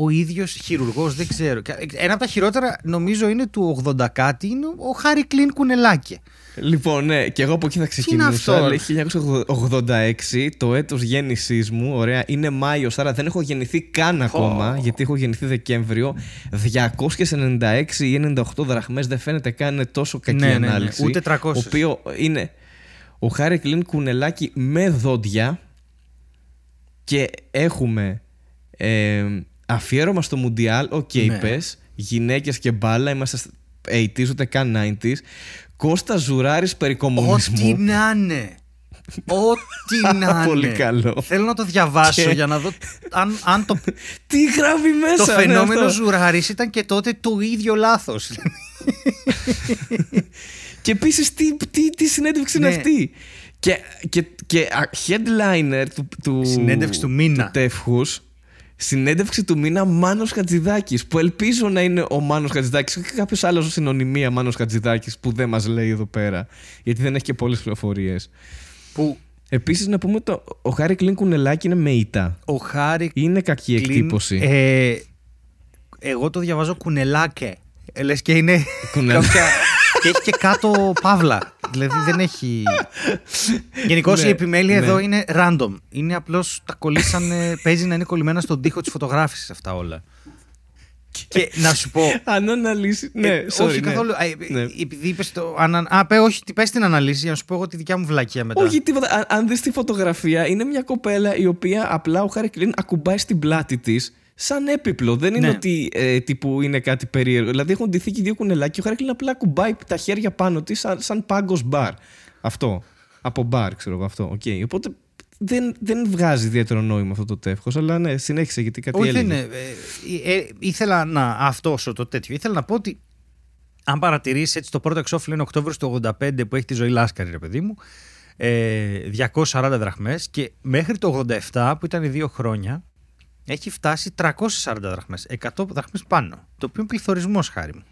ο ίδιος χειρουργός, δεν ξέρω. Και Ένα από τα χειρότερα νομίζω είναι του 80 κάτι, είναι ο Χάρη Κλίν Κουνελάκη. Λοιπόν, ναι, και εγώ από εκεί θα ξεκινούσα. αυτός; Λέει 1986, το έτος γέννησής μου, ωραία, είναι Μάιος, άρα δεν έχω γεννηθεί καν ακόμα, γιατί έχω γεννηθεί Δεκέμβριο. 296 ή 98 δραχμές, δεν φαίνεται καν είναι τόσο κακή Ναι, ναι, ναι, ανάλυση. ούτε 300. Ο οποίο είναι ο Χάρη Κλίν κουνελάκι με δόντια και έχουμε ε, αφιέρωμα στο Μουντιάλ, οκ, Ναι. πες, γυναίκες και μπάλα, είμαστε 80s ούτε καν 90s. Κώστα Ζουράρης περί κομμουνισμού. Ό,τι να είναι. Ό,τι να είναι. Πολύ καλό. Θέλω να το διαβάσω Και- για να δω αν, αν το, Τι γράφει μέσα, το ναι, φαινόμενο αυτό. Ζουράρης ήταν και τότε το ίδιο λάθος. Και επίσης τι, τι, τι συνέντευξη είναι Ναι. αυτή; Και, και, και α, headliner του, του, Συνέντευξη του μήνα. του τεύχους, συνέντευξη του μήνα Μάνος Χατζηδάκης που ελπίζω να είναι ο Μάνος Χατζηδάκης και κάποιος άλλος συνωνυμία Μάνος Χατζηδάκης που δεν μας λέει εδώ πέρα γιατί δεν έχει και πολλές πληροφορίες που Επίσης να πούμε το, ο Χάρη Κλίν κουνελάκι είναι με ήττα ο Χάρη είναι κακή Κλίν, εκτύπωση ε, Εγώ το διαβάζω κουνελάκε. Ε, Λες και είναι Κουνελά. Κάποια... και έχει και κάτω παύλα. δηλαδή δεν έχει... Γενικώ Ναι, η επιμέλεια ναι. εδώ είναι random. Είναι απλώς τα κολλήσανε, παίζει να είναι κολλημένα στον τοίχο της φωτογράφησης αυτά όλα. και να σου πω... Αν αναλύσει. Ναι, Ε, sorry, όχι ναι. καθόλου. Α, ε, Ναι. Επειδή είπες το. ανα- Α, πέ, όχι, τι πες την αναλύση για να σου πω εγώ τη δικιά μου βλακία μετά. Όχι τίποτα. Αν, αν δεις τη φωτογραφία, είναι μια κοπέλα η οποία απλά ο Χάρη Κλίν ακουμπάει στην πλάτη της σαν έπιπλο. Δεν είναι Ναι. ότι ε, τύπου είναι κάτι περίεργο. Δηλαδή έχουν ντυθεί και δύο κουνελάκια και ο Χάρρυ Κλυνν απλά ακουμπάει τα χέρια πάνω της σαν, σαν πάγκος μπαρ. Αυτό. Από μπαρ, ξέρω εγώ αυτό. Οκ. Οπότε δεν, δεν βγάζει ιδιαίτερο νόημα αυτό το τεύχος. Αλλά ναι, συνέχισε γιατί κάτι Όχι, έλεγε. δεν είναι. Ε, ε, ήθελα να. Αυτό όσο το τέτοιο. Ήθελα να πω ότι αν παρατηρήσεις έτσι το πρώτο εξώφυλλο είναι Οκτώβριο του 85 που έχει τη ζωή Λάσκαρη, ρε παιδί μου. Ε, 240 δραχμές και μέχρι το 87 που ήταν δύο χρόνια έχει φτάσει 340 δραχμές 100 δραχμές πάνω το οποίο είναι πληθωρισμός χάρη μου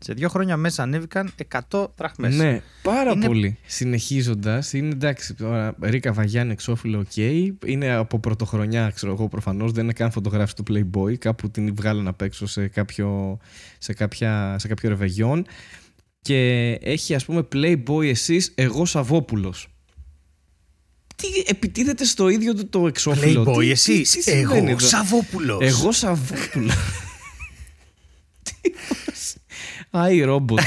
σε δύο χρόνια μέσα ανέβηκαν 100 δραχμές Ναι, πάρα Είναι- πολύ. Συνεχίζοντας, είναι εντάξει. Τώρα, Ρίκα Βαγιάννη, εξώφυλλο, οκ. Είναι από πρωτοχρονιά, ξέρω εγώ προφανώς. Δεν είναι καν φωτογράφηση του Playboy. Κάπου την βγάλαν απ' έξω σε κάποιο, σε κάποια, σε κάποιο ρεβεγιόν. Και έχει ας πούμε Playboy εσείς, εγώ Σαββόπουλος. Τι επιτίθεται στο ίδιο του το εξώφυλλο; Playboy τι, τι- εσείς τι συμβαίνει εγώ εδώ; Σαββόπουλος Εγώ Σαββόπουλος. Τι πώς. Άι ρομποτ.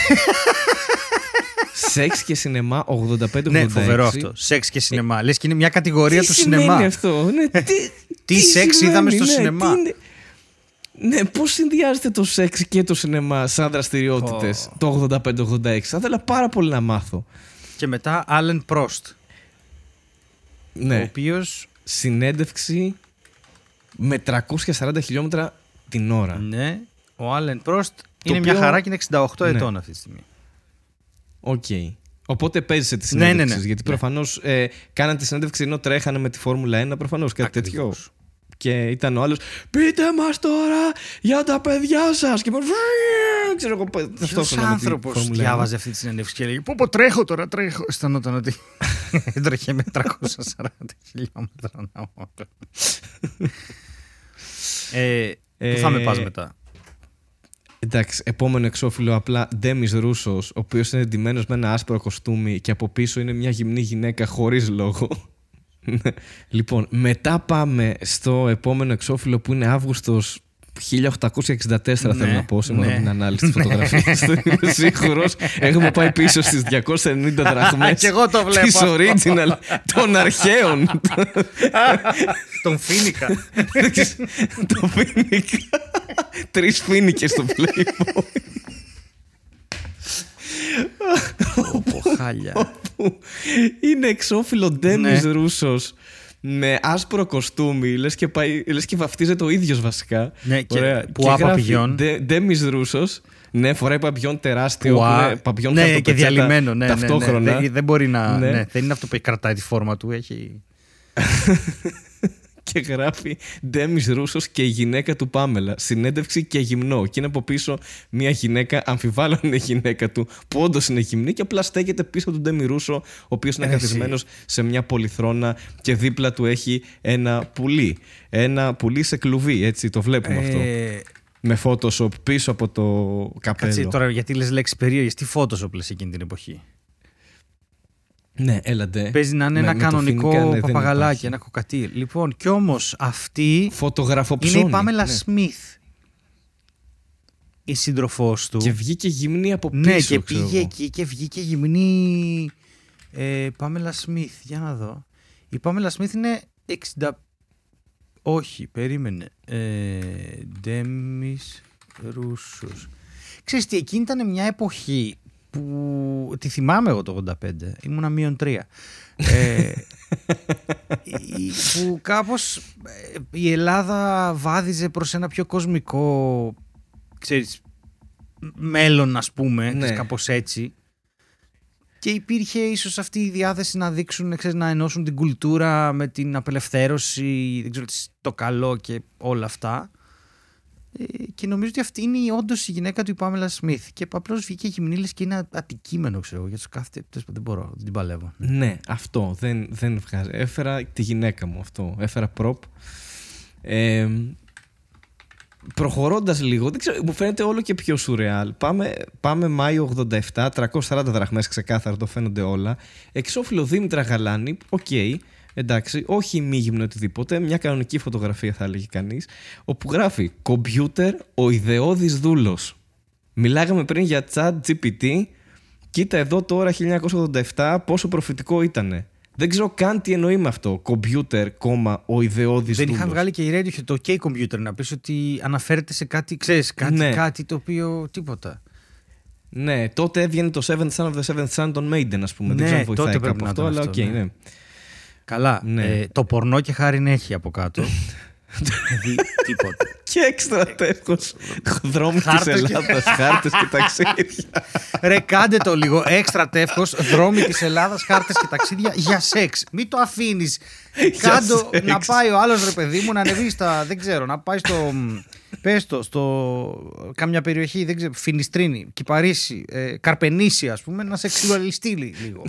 Σεξ και σινεμά 85-86. ναι φοβερό αυτό σεξ και σινεμά λες και είναι μια κατηγορία Τι του σημαίνει σινεμά αυτό; Ναι, τι, Τι σεξ σημαίνει, είδαμε στο ναι, σινεμά; τι είναι- Ναι, πώς συνδυάζεται το σεξ και το σινεμά σαν δραστηριότητες Ω. το 85-86. Θα ήθελα πάρα πολύ να μάθω. και μετά Άλεν Πρόστ ο Ναι. οποίος Συνέντευξη με 340 χιλιόμετρα την ώρα. Ναι, ο Άλεν Πρόστ Το είναι μια οποίο- χαρά και είναι 68 Ναι. ετών αυτή τη στιγμή. Οκ. Οπότε παίζεσαι τη Ναι, ναι, συνέντευξη. ναι. Γιατί Ναι. προφανώς ε, κάναν τη συνέντευξη ενώ τρέχανε με τη Φόρμουλα 1, προφανώς κάτι Ακριβώς. τέτοιο. Και ήταν ο άλλος, πείτε μας τώρα για τα παιδιά σας. Και με. Ξέρω εγώ. Ποιος ταυτόχρονα με τη άνθρωπος Φόρμουλα 1. διάβαζε αυτή τη συνέντευξη και έλεγε Πω, πω τρέχω τώρα, τρέχω. Αισθανόταν ότι έτρεχε με 340 χιλιόμετρα ανά ώρα. ε, Πού θα με πας Ε, μετά. Εντάξει, επόμενο εξώφυλλο απλά Ντέμις Ρούσος, ο οποίος είναι εντυμένο με ένα άσπρο κοστούμι και από πίσω είναι μια γυμνή γυναίκα χωρίς λόγο. Ναι. λοιπόν, μετά πάμε στο επόμενο εξώφυλλο που είναι Αύγουστος 1864, θέλω Ναι, να πω, σύμφωνα ναι. με την ανάλυση της φωτογραφίας. Είμαι σίγουρος. Έχουμε πάει πίσω στις 290 δραχμές Κι εγώ το βλέπω της αυτό. original των αρχαίων. Τον Φίνικα. το φίνικα. Τρεις φίνικες στο Playboy. Πω, χάλια. Που είναι εξώφυλλο Ντέμις Ναι. Ρούσος με άσπρο κοστούμι, λες και, πάει, λες και βαφτίζεται ο ίδιος βασικά. Ναι, και Ωραία. πουά γράφει παπηγιόν. «Ντε- Ντέμις Ρούσος. Ναι, φοράει παπιόν τεράστιο. που Πουά. είναι παπιόν ναι, και χαρτοπετσέτα διαλυμένο. Ναι, ναι, ναι. ταυτόχρονα. Δεν, δεν μπορεί να. Ναι. Ναι. δεν είναι αυτό που κρατάει τη φόρμα του. Έχει. Και γράφει Ντέμις Ρούσος και η γυναίκα του Πάμελα. Συνέντευξη και γυμνό. Και είναι από πίσω μια γυναίκα, αμφιβάλλον είναι η γυναίκα του, που όντως είναι γυμνή και απλά στέκεται πίσω από τον Ντέμι Ρούσο, ο οποίος είναι Εσύ. καθισμένος σε μια πολυθρόνα και δίπλα του έχει ένα πουλί. Ένα πουλί σε κλουβί, έτσι το βλέπουμε αυτό. Ε, Με Photoshop πίσω από το καπέλο. Κάτσε τώρα γιατί λες λέξεις περίεργες. Τι Photoshop λες εκείνη την εποχή; Ναι, έλατε. Παίζει να είναι Με- ένα με το κανονικό Finnegan, ναι, δεν παπαγαλάκι, υπάρχει. ένα κοκατήρ. Λοιπόν, κι όμως αυτή Φωτογραφοψώνει. είναι η Πάμελα ναι. Σμιθ. Η σύντροφός του. Και βγήκε γυμνή από πίσω. ναι, και ξέρω πήγε εγώ. εκεί και βγήκε γυμνή ε, Πάμελα Σμιθ. Για να δω. Η Πάμελα Σμιθ είναι 60... Όχι, περίμενε. Ε, Ντέμις Ρούσος. Ξέρεις τι, εκείνη ήταν μια εποχή που τη θυμάμαι εγώ το 85, ήμουνα μείον τρία. ε, η- που κάπως ε, η Ελλάδα βάδιζε προς ένα πιο κοσμικό ξέρεις, μέλλον ας πούμε, Ναι. ναι. κάπως έτσι. Και υπήρχε ίσως αυτή η διάθεση να δείξουν, ξέρεις, να ενώσουν την κουλτούρα με την απελευθέρωση, δεν ξέρω, τις- το καλό και όλα αυτά. Ε, και νομίζω ότι αυτή είναι όντως η γυναίκα του η Πάμελα Σμιθ. Και απλώς βγήκε γυμνή λες και είναι αντικείμενο, ξέρω εγώ, για τους κάθεται. τέλος πάντων, Δεν μπορώ, δεν την παλεύω. Ναι, αυτό δεν, δεν βγάζει. Έφερα τη γυναίκα μου αυτό. Έφερα προπ. Ε, προχωρώντας λίγο, δεν ξέρω, μου φαίνεται όλο και πιο σουρεάλ. Πάμε, πάμε Μάιο 87, 340 δραχμές ξεκάθαρα, το φαίνονται όλα. Εξώφυλλο Δήμητρα Γαλάνη, οκ, εντάξει, όχι μη οτιδήποτε, μια κανονική φωτογραφία θα έλεγε κανείς, όπου γράφει «Κομπιούτερ, ο ιδεώδης δούλος». Μιλάγαμε πριν για ChatGPT, κοίτα εδώ τώρα 1987 πόσο προφητικό ήτανε. Δεν ξέρω καν τι εννοεί με αυτό. Κομπιούτερ, κόμμα, ο ιδεώδης. Δεν είχαν βγάλει και η Radiohead το OK Computer να πεις ότι αναφέρεται σε κάτι, ξέρεις, κάτι, Ναι. κάτι το οποίο τίποτα. Ναι, τότε έβγαινε το Seventh Son of the Seventh Son των Maiden, ας πούμε. Ναι, Δεν ξέρω αν βοηθάει τότε πρέπει κάπου να αυτό, ήταν αλλά οκ, αυτό, ναι. ναι. Καλά. Ναι. Ε, το πορνό και χάρη έχει από κάτω. δηλαδή τίποτα. Και έξτρα τεύχος. Δρόμοι της Χάρτες και- Ελλάδας, χάρτες και ταξίδια. Ρε, κάντε το λίγο. Έξτρα τεύχος, δρόμοι της Ελλάδας, χάρτες και ταξίδια για σεξ. Μην το αφήνεις. Κάντο σεξ. να πάει ο άλλος ρε παιδί μου να ανεβεί στα. Δεν ξέρω, να πάει στο. Πες το, στο. Κάμια περιοχή, δεν ξέρω. Φινιστρίνη, Κυπαρίσι, ε, Καρπενήσι, ας πούμε, να σεξουαλιστεί λίγο.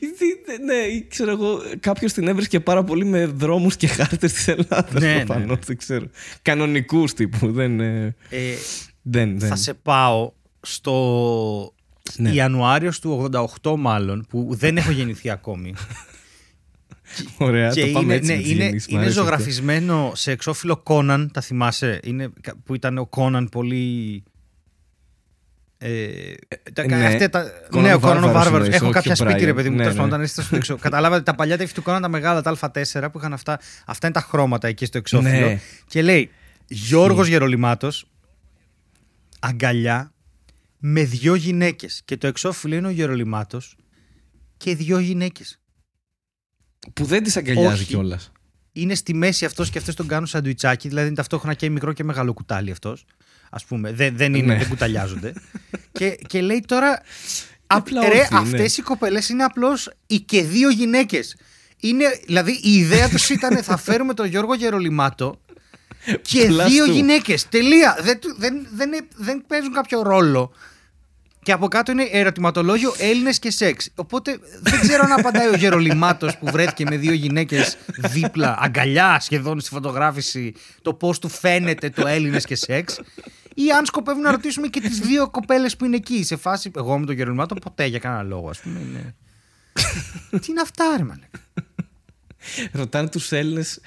Τι- ναι, ή ξέρω εγώ, κάποιος την έβρισκε πάρα πολύ με δρόμους και χάρτες της Ελλάδας. Ναι, ναι, προφανώς, ναι. δεν ξέρω. Κανονικούς τύπου. Δεν, ε, Ε, δεν, δεν. θα σε πάω στο Ναι. Ιανουάριος του 88 μάλλον, που δεν έχω γεννηθεί ακόμη. Ωραία, και το πάμε είναι, έτσι ναι, με τις είναι, γεννήσεις, μ' είναι αρέσει αυτό. ζωγραφισμένο σε εξώφυλλο Κόναν, τα θυμάσαι, είναι, που ήταν ο Κόναν πολύ... Ε, τα, ναι. αυτά τα, Conan ναι, ο Conan ο Βάρβαρος Βάρβαρος. εννοείς, Έχω όχι κάποια ο σπίτι, Brian. ρε παιδί μου. Ναι, τέλος ναι. πάντων, όταν είστε στο έξω. Καταλάβατε τα παλιά τεύχη του Conan, τα μεγάλα, τα Α4 που είχαν αυτά. Αυτά είναι τα χρώματα εκεί στο εξώφυλλο. Ναι. Και λέει Γιώργος Γερολιμάτος, αγκαλιά με δυο γυναίκες. Και το εξώφυλλο είναι ο Γερολιμάτος και δυο γυναίκες. Που δεν τις αγκαλιάζει Όχι. κιόλας. είναι στη μέση αυτός και αυτές τον κάνουν σαντουιτσάκι, δηλαδή είναι ταυτόχρονα και μικρό και μεγάλο κουτάλι αυτός. Α πούμε, δεν, δεν, είναι, Ναι. δεν κουταλιάζονται. και, και λέει τώρα. Απλά ρε, όρθιοι, αυτές ναι. οι κοπέλε είναι απλώς οι και δύο γυναίκες. Είναι, δηλαδή η ιδέα τους ήταν θα φέρουμε τον Γιώργο Γερολιμάτο και Plus δύο two. γυναίκες. Τελεία. Δεν, του- δεν, δεν, δεν παίζουν κάποιο ρόλο. Και από κάτω είναι ερωτηματολόγιο Έλληνες και σεξ. Οπότε δεν ξέρω αν απαντάει ο Γερολιμάτος που βρέθηκε με δύο γυναίκες δίπλα, αγκαλιά σχεδόν στη φωτογράφηση, το πώς του φαίνεται το Έλληνες και σεξ. Ή αν σκοπεύουν να ρωτήσουμε και τις δύο κοπέλες που είναι εκεί. Σε φάση, εγώ με τον Γερολιμάτο ποτέ για κανένα λόγο, ας πούμε. Είναι... Τι είναι αυτά, ρε μαλάκα; Ρωτάνε τους Έλληνες.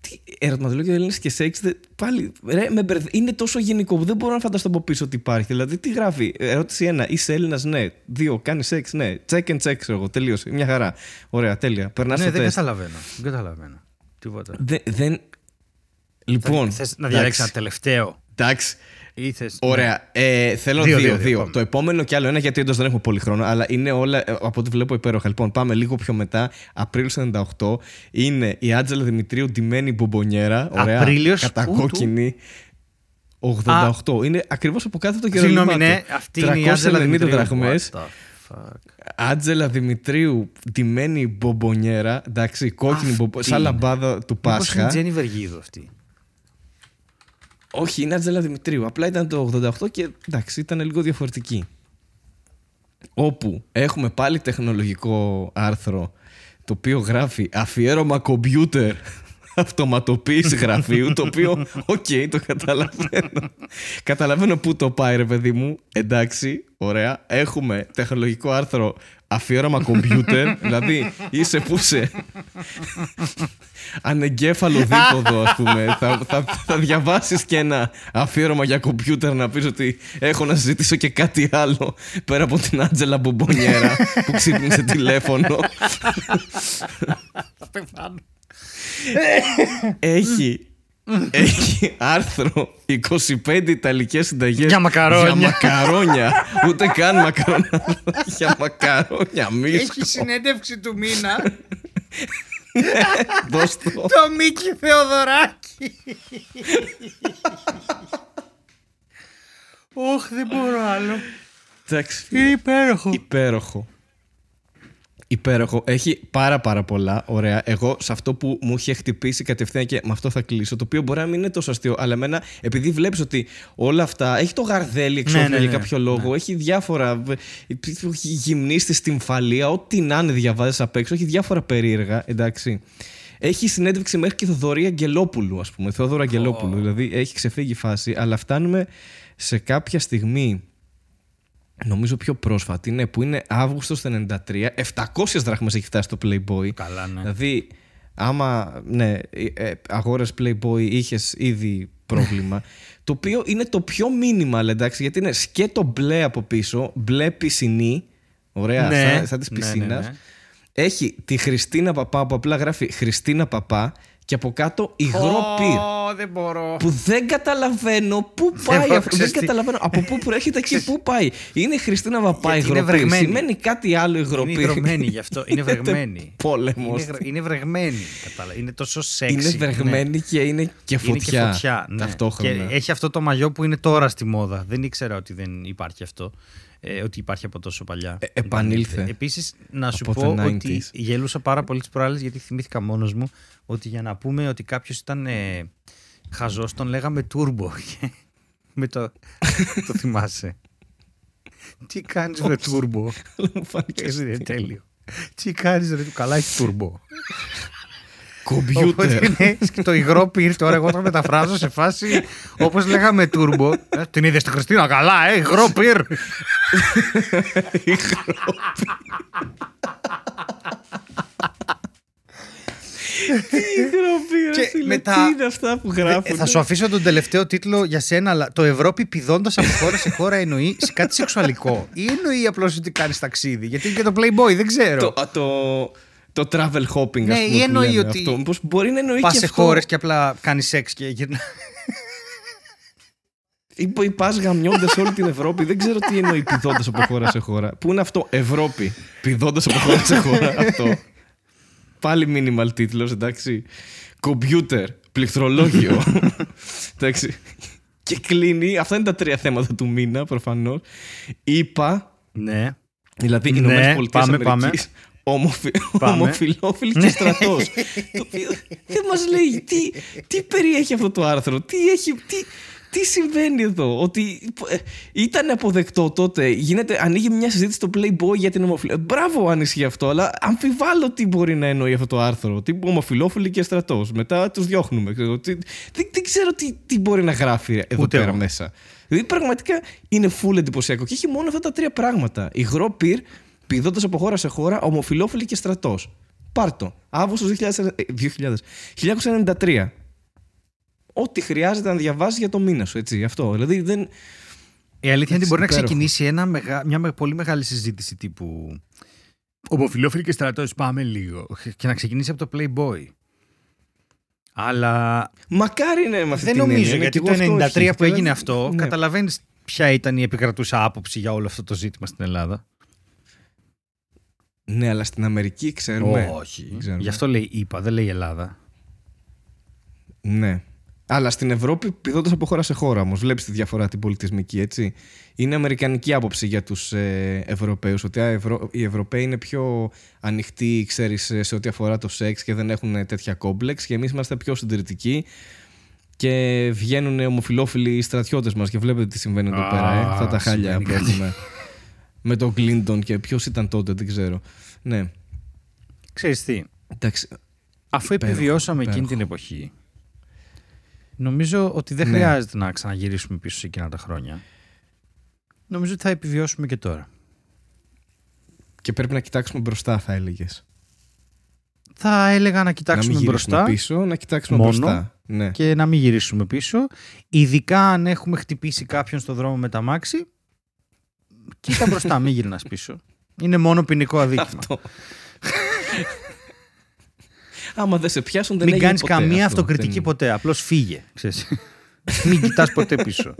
Τι ερωτηματολόγιο Έλληνες και σεξ. δε- Πάλι. Ρε, με μπερδε- Είναι τόσο γενικό που δεν μπορώ να φανταστώ από πίσω ότι υπάρχει. Δηλαδή, τι γράφει. Ερώτηση 1. Είσαι Έλληνας, ναι. 2. Κάνεις σεξ, ναι. Check and check, ξέρω εγώ. Τελείωσε. Μια χαρά. Ωραία, τέλεια. Περνάς ναι, στο δεν τεστ. καταλαβαίνω. Δεν καταλαβαίνω. Τίποτα. Δεν. δεν... Λοιπόν. Θες να διαλέξεις ένα εντάξει, τελευταίο; Εντάξει. Ή θες- Ωραία. Ε, θέλω Δύο, δύο, δύο, δύο, δύο, πάμε. Το επόμενο κι άλλο ένα, γιατί όντω δεν έχουμε πολύ χρόνο, αλλά είναι όλα ε, από ό,τι βλέπω υπέροχα. Λοιπόν, πάμε λίγο πιο μετά. Απρίλιο 98 είναι η Άτζελα Δημητρίου ντυμένη μπομπονιέρα. Ωραία. Απρίλιος, Κατακόκκινη. 88. Είναι ακριβώς από κάτω το καιρό. Συγγνώμη, ναι, αυτή είναι η Άντζελα 390 Δημητρίου. δραχμές. What the fuck. Άτζελα Δημητρίου ντυμένη μπομπονιέρα. Εντάξει, κόκκινη Αυτή μπομπο... σαν είναι. λαμπάδα του Μήπως Πάσχα. είναι η Τζένι Βεργίδου αυτή. Όχι, είναι Άτζελα Δημητρίου. Απλά ήταν το 88 και εντάξει, ήταν λίγο διαφορετική. Όπου έχουμε πάλι τεχνολογικό άρθρο το οποίο γράφει αφιέρωμα κομπιούτερ αυτοματοποίηση γραφείου το οποίο, οκ, το καταλαβαίνω. καταλαβαίνω πού το πάει ρε παιδί μου. Εντάξει, ωραία. Έχουμε τεχνολογικό άρθρο αφιέρωμα κομπιούτερ, δηλαδή είσαι που είσαι ανεγκέφαλο δίποδο, ας πούμε. θα, θα, θα διαβάσεις και ένα αφιέρωμα για κομπιούτερ να πεις ότι έχω να συζητήσω και κάτι άλλο πέρα από την Άντζελα Μπομπονιέρα που ξύπνησε τηλέφωνο. Θα πεθάνω. έχει, έχει άρθρο 25 Ιταλικές συνταγές Για μακαρόνια. Για μακαρόνια. Ούτε καν μακαρόνια. για μακαρόνια. Μίσκο. Έχει συνέντευξη του μήνα Δώσ' το. το Μίκη Θεοδωράκη. Όχ, δεν μπορώ άλλο. Εντάξει. Είναι υπέροχο. Υπέροχο. Υπέροχο. Έχει πάρα πάρα πολλά. Ωραία. Εγώ σε αυτό που μου είχε χτυπήσει κατευθείαν και με αυτό θα κλείσω, το οποίο μπορεί να μην είναι τόσο αστείο, αλλά εμένα, επειδή βλέπεις ότι όλα αυτά. Έχει το γαρδέλι εξώφυλλο Ναι, ναι, για ναι. κάποιο λόγο, έχει διάφορα. Έχει γυμνίστη στην φαλία, ό,τι να είναι διαβάζεις απ' έξω, έχει διάφορα περίεργα. Εντάξει. Έχει συνέντευξη μέχρι και Θοδωρή Αγγελόπουλου, ας πούμε. Θεόδωρο Αγγελόπουλου. Δηλαδή έχει ξεφύγει η φάση, αλλά φτάνουμε σε κάποια στιγμή. Νομίζω πιο πρόσφατη, ναι, που είναι Αύγουστος του 93. 700 δράχμες έχει φτάσει το Playboy. Καλά, ναι. Δηλαδή, άμα ναι, ε, αγόρες Playboy είχες ήδη πρόβλημα. το οποίο είναι το πιο minimal, εντάξει, γιατί είναι σκέτο μπλε από πίσω, μπλε πισινή, ωραία, Ναι, σαν, σαν της ναι, ναι, πισίνας. ναι. Έχει τη Χριστίνα Παπά που απλά γράφει Χριστίνα Παπά και από κάτω υγρό πυρ. Ω, δεν μπορώ. Που δεν καταλαβαίνω πού πάει μπορώ, αυτό. Δεν ξέρεις τι. καταλαβαίνω από πού προέρχεται και πού πάει. Είναι η Χριστίνα Παπά Γιατί είναι υγρό πυρ. βρεγμένη. Σημαίνει κάτι άλλο υγρό Είναι πυρ. υγρωμένη γι' αυτό. Είναι βρεγμένη. Πόλεμος. Είναι, γρα- είναι βρεγμένη. Κατάλαβα. Είναι τόσο σεξι. Είναι βρεγμένη και είναι και Ναι. φωτιά. Είναι και φωτιά. Ναι. Ταυτόχρονα. Και έχει αυτό το μαγιό που είναι τώρα στη μόδα. Δεν ήξερα ότι δεν υπάρχει αυτό. Ε, ότι υπάρχει από τόσο παλιά. Ε, επανήλθε. Επίσης, να σου Από πω the 90s. ότι γελούσα πάρα πολύ τις προάλλες γιατί θυμήθηκα μόνος μου ότι για να πούμε ότι κάποιος ήταν ε, χαζός, τον λέγαμε Turbo. Και με το, το θυμάσαι. Τι κάνεις με Turbo; Μου φάνηκε Έτσι είναι τέλειο. Τι κάνεις ρε του καλά έχεις Turbo. Οπότε κομπιούτερ. είναι και το υγρό πυρ τώρα εγώ το μεταφράζω σε φάση όπως λέγαμε turbo. Ε, Την είδες στη Χριστίνα καλά, ε, υγρό πυρ. Υγρό πυρ. Και φίλε, μετά- Τι είναι αυτά που γράφουν. Ε, θα σου αφήσω τον τελευταίο τίτλο για σένα, αλλά το Ευρώπη πηδώντας από χώρα σε χώρα εννοεί σε κάτι σεξουαλικό ή εννοεί απλώς ότι κάνεις ταξίδι. Γιατί είναι και το Playboy, δεν ξέρω. το, το, το travel hopping, Ναι, ας ή πούμε, που εννοεί λέμε ότι αυτό. Μήπως μπορεί να εννοεί Πας και σε αυτό; χώρες και απλά κάνεις σεξ και γυρνάς. Ή που πας γαμιώντας όλη την Ευρώπη. Δεν ξέρω τι εννοεί πηδώντας από χώρα σε χώρα. Πού είναι αυτό, Ευρώπη. Πηδώντας από χώρα σε χώρα. αυτό. Πάλι minimal τίτλος, εντάξει. Κομπιούτερ. Πληκτρολόγιο. εντάξει. Και κλείνει. Αυτά είναι τα τρία θέματα του μήνα, προφανώς. Είπα, Ναι. δηλαδή οι Ναι, Ηνωμένε Πολιτείες πάμε, Αμερικής, ομοφι... Πάμε. ομοφιλόφιλοι και στρατός. το οποίο δεν μας λέει τι, τι περιέχει αυτό το άρθρο, τι, έχει, τι, τι συμβαίνει εδώ. Ότι ε, ήταν αποδεκτό τότε, γίνεται, ανοίγει μια συζήτηση στο Playboy για την ομοφιλόφιλη. Μπράβο αν ισχύει αυτό, αλλά αμφιβάλλω τι μπορεί να εννοεί αυτό το άρθρο. Τι ομοφιλόφιλοι και στρατός. Μετά τους διώχνουμε. Ξέρω, τι, δεν, δεν ξέρω τι, τι μπορεί να γράφει εδώ Ούτε πέρα εγώ. μέσα. Δηλαδή πραγματικά είναι full εντυπωσιακό. Και έχει μόνο αυτά τα τρία πράγματα. Υγρό πυρ, πηδώντα από χώρα σε χώρα, ομοφιλόφιλοι και στρατός. Πάρτο. Αύγουστος 1993. Ό,τι χρειάζεται να διαβάσεις για το μήνα σου, έτσι. Αυτό. Δηλαδή δεν. Η αλήθεια είναι ότι Εντάξει, μπορεί να υπέροχο. ξεκινήσει ένα μεγα- μια με- πολύ μεγάλη συζήτηση τύπου Ομοφιλόφιλοι και στρατός, πάμε λίγο. Και να ξεκινήσει από το Playboy. Αλλά Μακάρι ναι, με αυτή δεν την νομίζω, έννοια, γιατί και το εγώ αυτό 93 όχι. που έγινε Δηλαδή, αυτό, ναι. καταλαβαίνεις ποια ήταν η επικρατούσα άποψη για όλο αυτό το ζήτημα στην Ελλάδα. Ναι, αλλά στην Αμερική ξέρουμε. Όχι. Ξέρουμε. Γι' αυτό λέει είπα, δεν λέει Ελλάδα. Ναι. Αλλά στην Ευρώπη πηδώντας από χώρα σε χώρα όμως. Βλέπεις τη διαφορά την πολιτισμική, έτσι. Είναι αμερικανική άποψη για τους ε, Ευρωπαίους. Ότι α, Ευρω... οι Ευρωπαίοι είναι πιο ανοιχτοί, ξέρεις, σε ό,τι αφορά το σεξ και δεν έχουν τέτοια κόμπλεξ. Και εμείς είμαστε πιο συντηρητικοί. Και βγαίνουν ομοφυλόφιλοι στρατιώτες μας. Και βλέπετε τι συμβαίνει εδώ Α, πέρα. Ε. Αυτά τα χάλια συμβαίνει που κάτι. έχουμε. Με τον Κλίντον και ποιος ήταν τότε, δεν ξέρω. Ναι. Ξέρεις τι, Εντάξει. αφού Υπέροχο, επιβιώσαμε εκείνη υπέροχο. την εποχή, νομίζω ότι δεν Ναι. χρειάζεται να ξαναγυρίσουμε πίσω σε εκείνα τα χρόνια. Νομίζω ότι θα επιβιώσουμε και τώρα. Και πρέπει να κοιτάξουμε μπροστά, θα έλεγες. Θα έλεγα να Να κοιτάξουμε μην γυρίσουμε μπροστά πίσω, να κοιτάξουμε Μόνο. μπροστά. Ναι. και να μην γυρίσουμε πίσω. Ειδικά αν έχουμε χτυπήσει κάποιον στο δρόμο με τα μάξι, κοίτα μπροστά, μην γυρνάς πίσω. Είναι μόνο ποινικό αδίκημα. Αυτό. Άμα δεν σε πιάσουν, δεν μην έγινε κάνεις ποτέ καμία αυτό. αυτοκριτική Δεν- ποτέ. Απλώς φύγε. ξέρεις. μην κοιτάς ποτέ πίσω.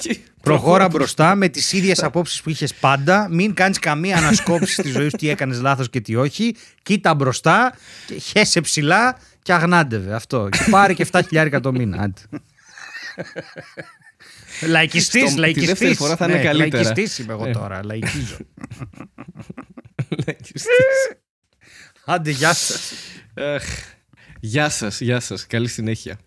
Και- Προχώρα μπροστά με τις ίδιες απόψεις που είχες πάντα. Μην κάνεις καμία ανασκόπηση στη ζωής σου τι έκανες λάθος και τι όχι. Κοίτα μπροστά και χέσε ψηλά και αγνάντευε αυτό. Και πάρε και 7 χιλιάρικα το μήνα. Άντε. Λαϊκιστής, Στο- τη λαϊκιστής. δεύτερη φορά θα είναι Ναι, καλύτερα. Λαϊκιστής είμαι εγώ Ε. τώρα, λαϊκίζω. Λαϊκιστής. Άντε, γεια σας. Αχ. Γεια σας, γεια σας. Καλή συνέχεια.